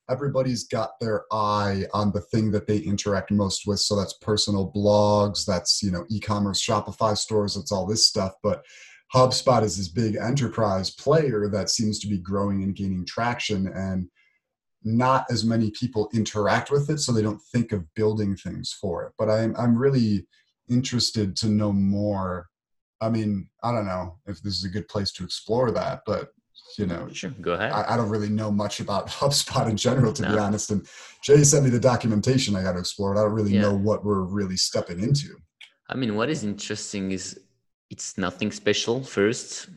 everybody's got their eye on the thing that they interact most with. So that's personal blogs, that's you know e-commerce, Shopify stores, that's all this stuff. But HubSpot is this big enterprise player that seems to be growing and gaining traction, and not as many people interact with it, so they don't think of building things for it. But I'm I'm really interested to know more I mean, I don't know if this is a good place to explore that, but you know, sure, go ahead. I, I don't really know much about *laughs* HubSpot in general, to no. be honest. And Jay sent me the documentation I got to explore it. I don't really yeah. know what we're really stepping into. I mean, what is interesting is it's nothing special. First,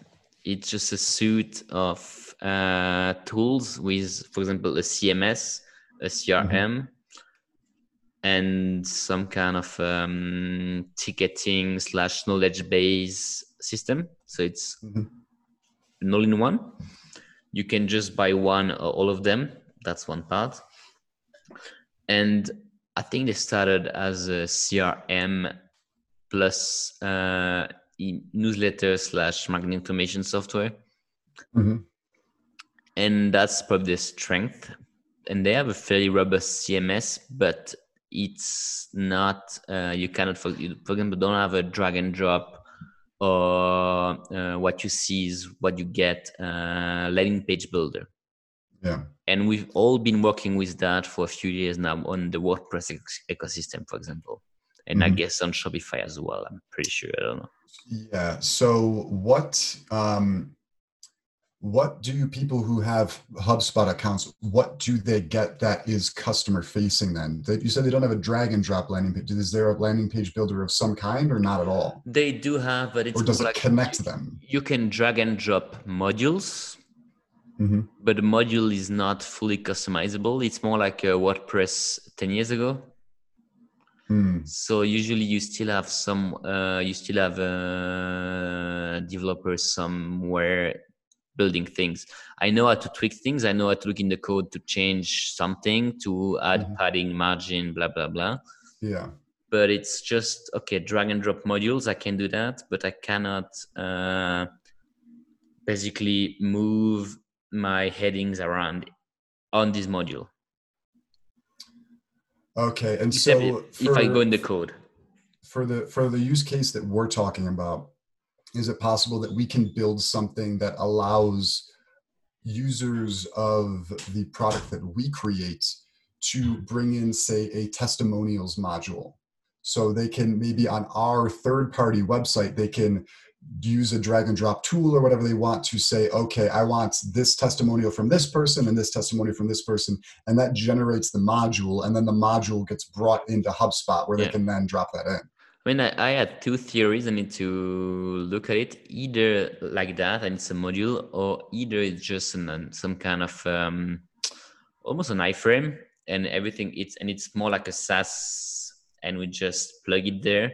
it's just a suite of uh, tools with, for example, a CMS, a CRM, mm-hmm and some kind of um, ticketing slash knowledge base system. So it's mm-hmm. an all in one. You can just buy one or all of them. That's one part. And I think they started as a CRM plus uh, newsletter slash marketing information software. Mm-hmm. And that's probably the strength. And they have a fairly robust CMS, but it's not uh, you cannot for, for example don't have a drag and drop or uh, what you see is what you get uh, landing page builder yeah and we've all been working with that for a few years now on the wordpress ecosystem for example and mm-hmm. I guess on Shopify as well. I'm pretty sure. I don't know. Yeah. So what um, what do people who have HubSpot accounts? What do they get that is customer facing? Then that you said they don't have a drag and drop landing page. Is there a landing page builder of some kind, or not at all? They do have, but it's or does it like connect them? You can drag and drop modules. Mm-hmm. But the module is not fully customizable. It's more like a WordPress 10 years ago. Mm. So usually you still have some, uh, you still have uh, developers somewhere building things. I know how to tweak things. I know how to look in the code to change something, to add mm-hmm. padding, margin, blah blah blah. Yeah. But it's just okay. Drag and drop modules. I can do that, but I cannot uh, basically move my headings around on this module. Okay, and so if I go in the code for the for the use case that we're talking about, is it possible that we can build something that allows users of the product that we create to bring in, say, a testimonials module? So they can maybe on our third party website, they can use a drag and drop tool or whatever they want to say, okay, I want this testimonial from this person and this testimonial from this person. And that generates the module. And then the module gets brought into HubSpot where yeah. they can then drop that in. I mean, I, I, had two theories. I need to look at it either like that, and it's a module, or either it's just an, some kind of um, almost an iframe, and everything. It's and it's more like a SaaS, and we just plug it there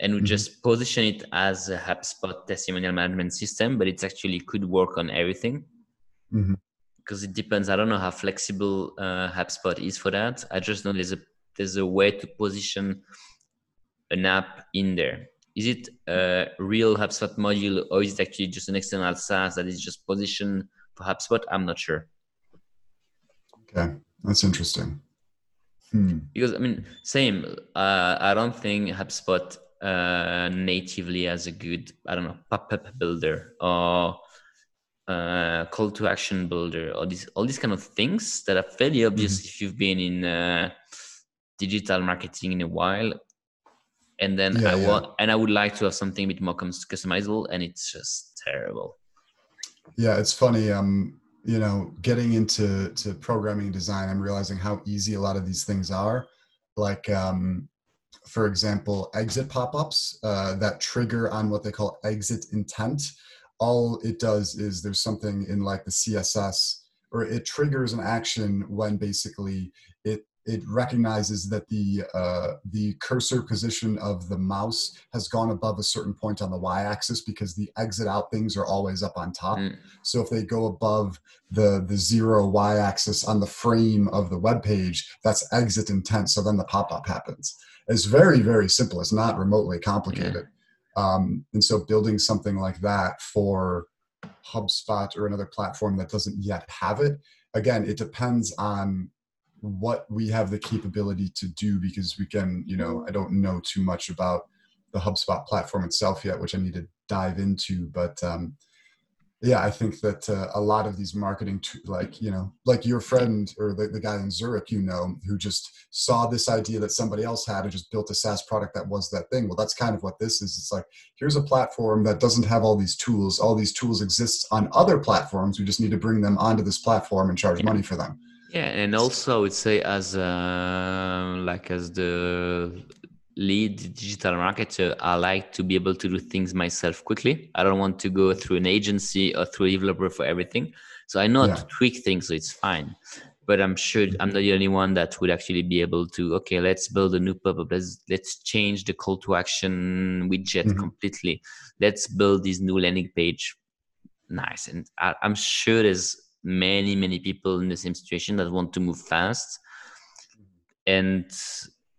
and we mm-hmm. just position it as a HubSpot testimonial management system, but it actually could work on everything. Mm-hmm. Because it depends. I don't know how flexible uh, HubSpot is for that. I just know there's a there's a way to position an app in there. Is it a real HubSpot module or is it actually just an external SaaS that is just positioned for HubSpot? I'm not sure. Okay, that's interesting. Hmm. Because I mean, same. Uh, I don't think HubSpot uh, natively as a good I don't know pop-up builder or uh, call to action builder or these all these kind of things that are fairly obvious mm-hmm. if you've been in uh, digital marketing in a while. And then yeah, I yeah. want and I would like to have something a bit more customizable, and it's just terrible. Yeah, it's funny. Um, you know, getting into to programming design, I'm realizing how easy a lot of these things are. Like um, for example, exit pop-ups uh, that trigger on what they call exit intent. All it does is there's something in like the CSS, or it triggers an action when basically it recognizes that the uh, the cursor position of the mouse has gone above a certain point on the y-axis because the exit out things are always up on top. Mm. So if they go above the the zero y-axis on the frame of the web page, that's exit intent. So then the pop-up happens. It's very, very simple. It's not remotely complicated. Yeah. Um, and so building something like that for HubSpot or another platform that doesn't yet have it, again, it depends on what we have the capability to do because we can, you know, I don't know too much about the HubSpot platform itself yet, which I need to dive into, but um, yeah i think that uh, a lot of these marketing t- like you know like your friend or the, the guy in zurich you know who just saw this idea that somebody else had and just built a saas product that was that thing. Well that's kind of what this is. It's like here's a platform that doesn't have all these tools. All these tools exist on other platforms. We just need to bring them onto this platform and charge yeah. money for them yeah and also i would say as uh, like as the lead digital marketer, I like to be able to do things myself quickly. I don't want to go through an agency or through a developer for everything. So I know yeah. to tweak things, so it's fine. But I'm sure I'm not the only one that would actually be able to. Okay, let's build a new pop-up. Let's let's change the call to action widget mm-hmm. completely. Let's build this new landing page. Nice, and I, I'm sure there's many many people in the same situation that want to move fast and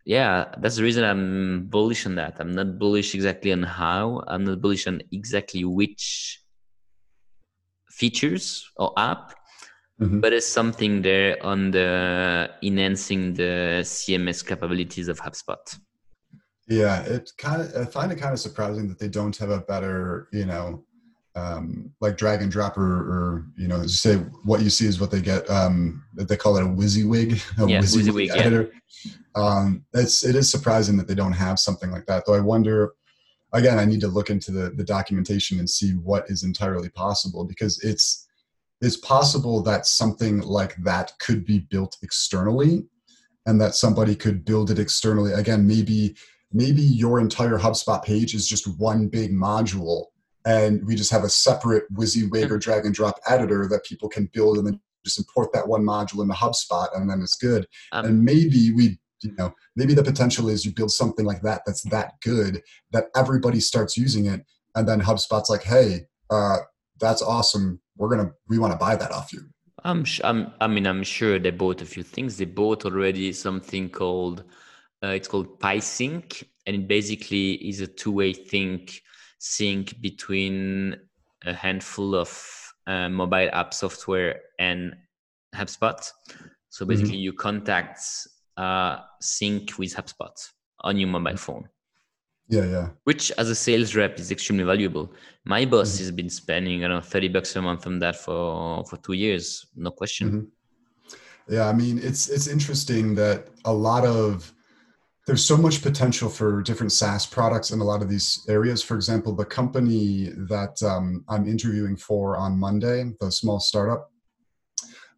yeah, that's the reason I'm bullish on that. I'm not bullish exactly on how. I'm not bullish on exactly which features or app, mm-hmm. but it's something there on the enhancing the CMS capabilities of HubSpot. Yeah, it kind of I find it kind of surprising that they don't have a better, you know, um, like drag and drop or, or, you know, say, what you see is what they get. Um, they call it a WYSIWYG, a yeah, WYSIWYG, WYSIWYG editor. Yeah. Um, it's it is surprising that they don't have something like that. Though I wonder. Again, I need to look into the the documentation and see what is entirely possible because it's it's possible that something like that could be built externally, and that somebody could build it externally. Again, maybe maybe your entire HubSpot page is just one big module and we just have a separate WYSIWYG or drag and drop editor that people can build and then just import that one module into HubSpot and then it's good. Um, and maybe we, you know, maybe the potential is you build something like that that's that good that everybody starts using it, and then HubSpot's like, hey, uh, that's awesome. We're gonna we want to buy that off you. I'm, I'm I mean I'm sure they bought a few things. They bought already something called uh, it's called PieSync, and it basically is a two-way thing sync between a handful of uh, mobile app software and HubSpot. So basically, mm-hmm. your contacts uh, sync with HubSpot on your mobile phone. Yeah, yeah. Which, as a sales rep, is extremely valuable. My boss mm-hmm. has been spending, I don't know, thirty bucks a month on that for for two years, no question. Mm-hmm. Yeah, I mean, it's it's interesting that a lot of there's so much potential for different SaaS products in a lot of these areas. For example, the company that um, I'm interviewing for on Monday, the small startup,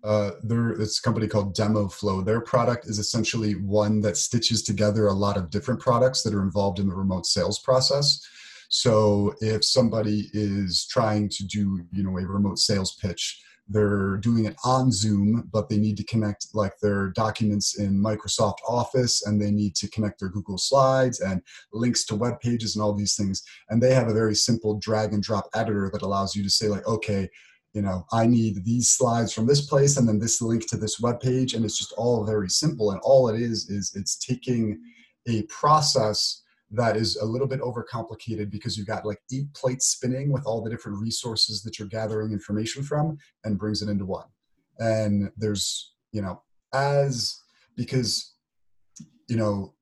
uh, it's a company called DemoFlow. Their product is essentially one that stitches together a lot of different products that are involved in the remote sales process. So if somebody is trying to do, you know, a remote sales pitch, they're doing it on Zoom, but they need to connect like their documents in Microsoft Office and they need to connect their Google Slides and links to web pages and all these things. And they have a very simple drag and drop editor that allows you to say, like, okay, you know, I need these slides from this place and then this link to this web page. And it's just all very simple. And all it is, is it's taking a process that is a little bit overcomplicated because you've got like eight plates spinning with all the different resources that you're gathering information from and brings it into one. And there's, you know, as because, you know,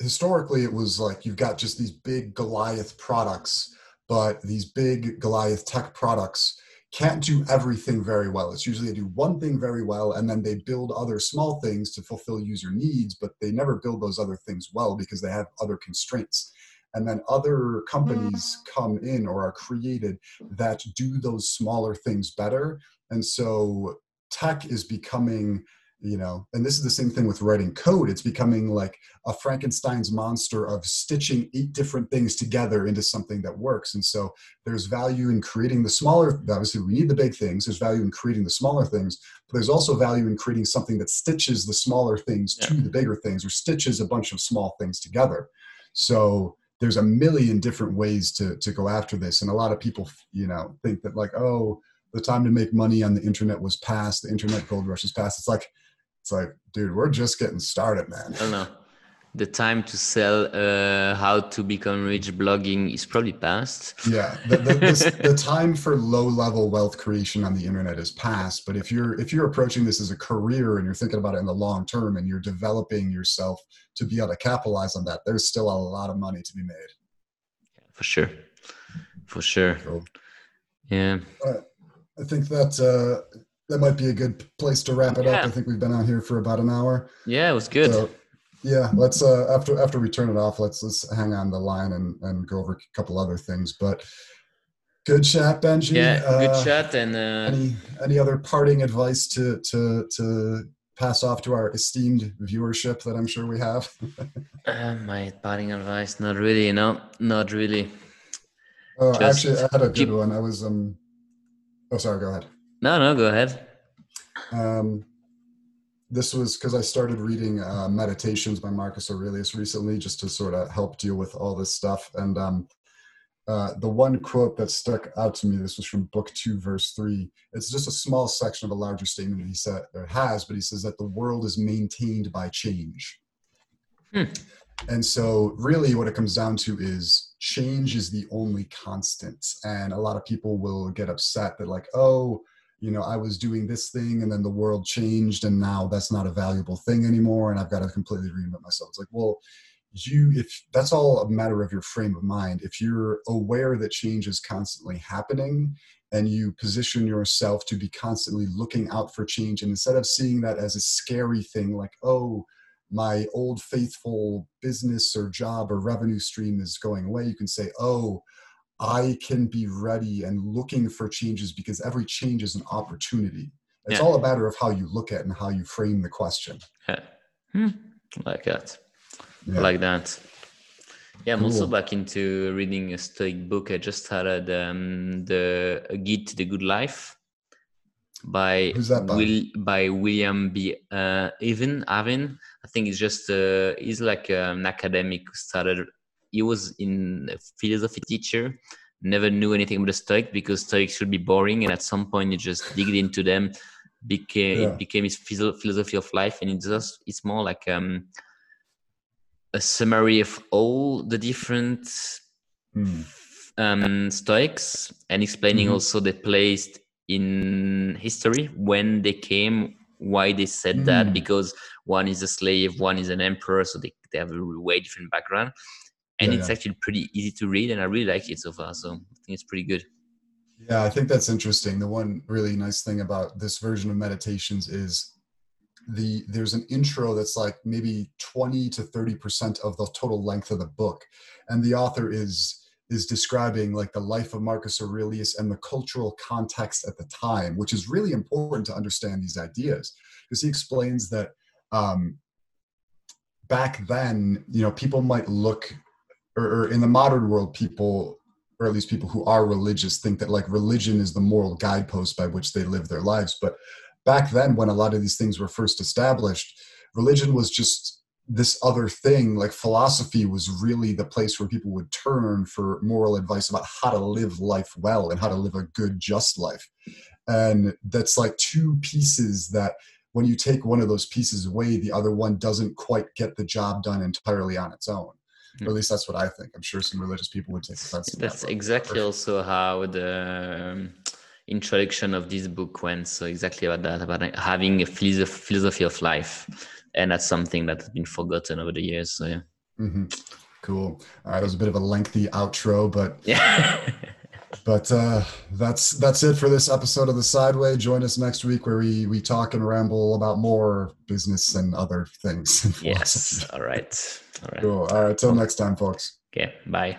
historically it was like you've got just these big Goliath products, but these big Goliath tech products can't do everything very well. It's usually they do one thing very well and then they build other small things to fulfill user needs, but they never build those other things well because they have other constraints. And then other companies mm. come in or are created that do those smaller things better. And so tech is becoming you know and this is the same thing with writing code. It's becoming like a frankenstein's monster of stitching eight different things together into something that works. And so there's value in creating the smaller obviously we need the big things. There's value in creating the smaller things but there's also value in creating something that stitches the smaller things yeah. to the bigger things or stitches a bunch of small things together. So there's a million different ways to to go after this. And a lot of people you know think that like oh the time to make money on the internet was past the internet gold rush is past. It's like it's like, dude, we're just getting started, man. I don't know. The time to sell uh, how to become rich blogging is probably past. Yeah, the, the, the, the *laughs* time for low-level wealth creation on the internet is past. But if you're if you're approaching this as a career and you're thinking about it in the long term and you're developing yourself to be able to capitalize on that, there's still a lot of money to be made. For sure, for sure. Cool. Yeah. I think that uh, that might be a good place to wrap it yeah. up. I think we've been out here for about an hour. Yeah, it was good. So, yeah, let's uh, after after we turn it off, let's let's hang on the line and and go over a couple other things. But good chat, Benji. Yeah, uh, good chat. And uh, any any other parting advice to to to pass off to our esteemed viewership that I'm sure we have? *laughs* uh, my parting advice, not really. No, not really. Oh, Just actually, I had a good keep... one. I was um. Oh, sorry. Go ahead. No, no, go ahead. Um, this was because I started reading uh, Meditations by Marcus Aurelius recently, just to sort of help deal with all this stuff. And um, uh, the one quote that stuck out to me, this was from Book Two, Verse Three. It's just a small section of a larger statement that he said or has, but he says that the world is maintained by change. Hmm. And so, really, what it comes down to is change is the only constant. And a lot of people will get upset that, like, oh, you know, I was doing this thing and then the world changed and now that's not a valuable thing anymore and I've got to completely reinvent myself. It's like, well, you if that's all a matter of your frame of mind if you're aware that change is constantly happening and you position yourself to be constantly looking out for change and instead of seeing that as a scary thing like oh my old faithful business or job or revenue stream is going away you can say oh i can be ready and looking for changes because every change is an opportunity it's yeah. all a matter of how you look at and how you frame the question yeah. hmm. like that yeah. like that. Yeah, I'm cool. also back into reading a Stoic book. I just started um, the a Guide to the Good Life by by? Will, by William B. Uh, Even Avin. I think it's just uh, he's like an academic who started. He was in a philosophy teacher. Never knew anything about the Stoic because Stoics should be boring, and at some point he just digged into them. Became yeah. it became his philosophy of life, and it's just it's more like um a summary of all the different mm. um, Stoics and explaining mm-hmm. also the place in history when they came, why they said mm. that, because one is a slave, one is an emperor, so they, they have a way different background. And yeah, it's yeah. actually pretty easy to read, and I really like it so far. So I think it's pretty good. Yeah, I think that's interesting. The one really nice thing about this version of meditations is the there's an intro that's like maybe 20 to 30 percent of the total length of the book and the author is is describing like the life of marcus aurelius and the cultural context at the time which is really important to understand these ideas because he explains that um, back then you know people might look or, or in the modern world people or at least people who are religious think that like religion is the moral guidepost by which they live their lives. But back then when a lot of these things were first established religion was just this other thing. Like philosophy was really the place where people would turn for moral advice about how to live life well and how to live a good just life. And that's like two pieces that when you take one of those pieces away the other one doesn't quite get the job done entirely on its own or at least that's what i think i'm sure some religious people would take offense that's that, exactly also how the um, introduction of this book went. So exactly about that, about having a philosophy of life, and that's something that has been forgotten over the years. So yeah. Mm-hmm. Cool. All right, it was a bit of a lengthy outro, but yeah. *laughs* but uh, that's that's it for this episode of the Sideway. Join us next week where we we talk and ramble about more business and other things. *laughs* yes. All right. All right. Cool. All right. Till next time, folks. Okay. Bye.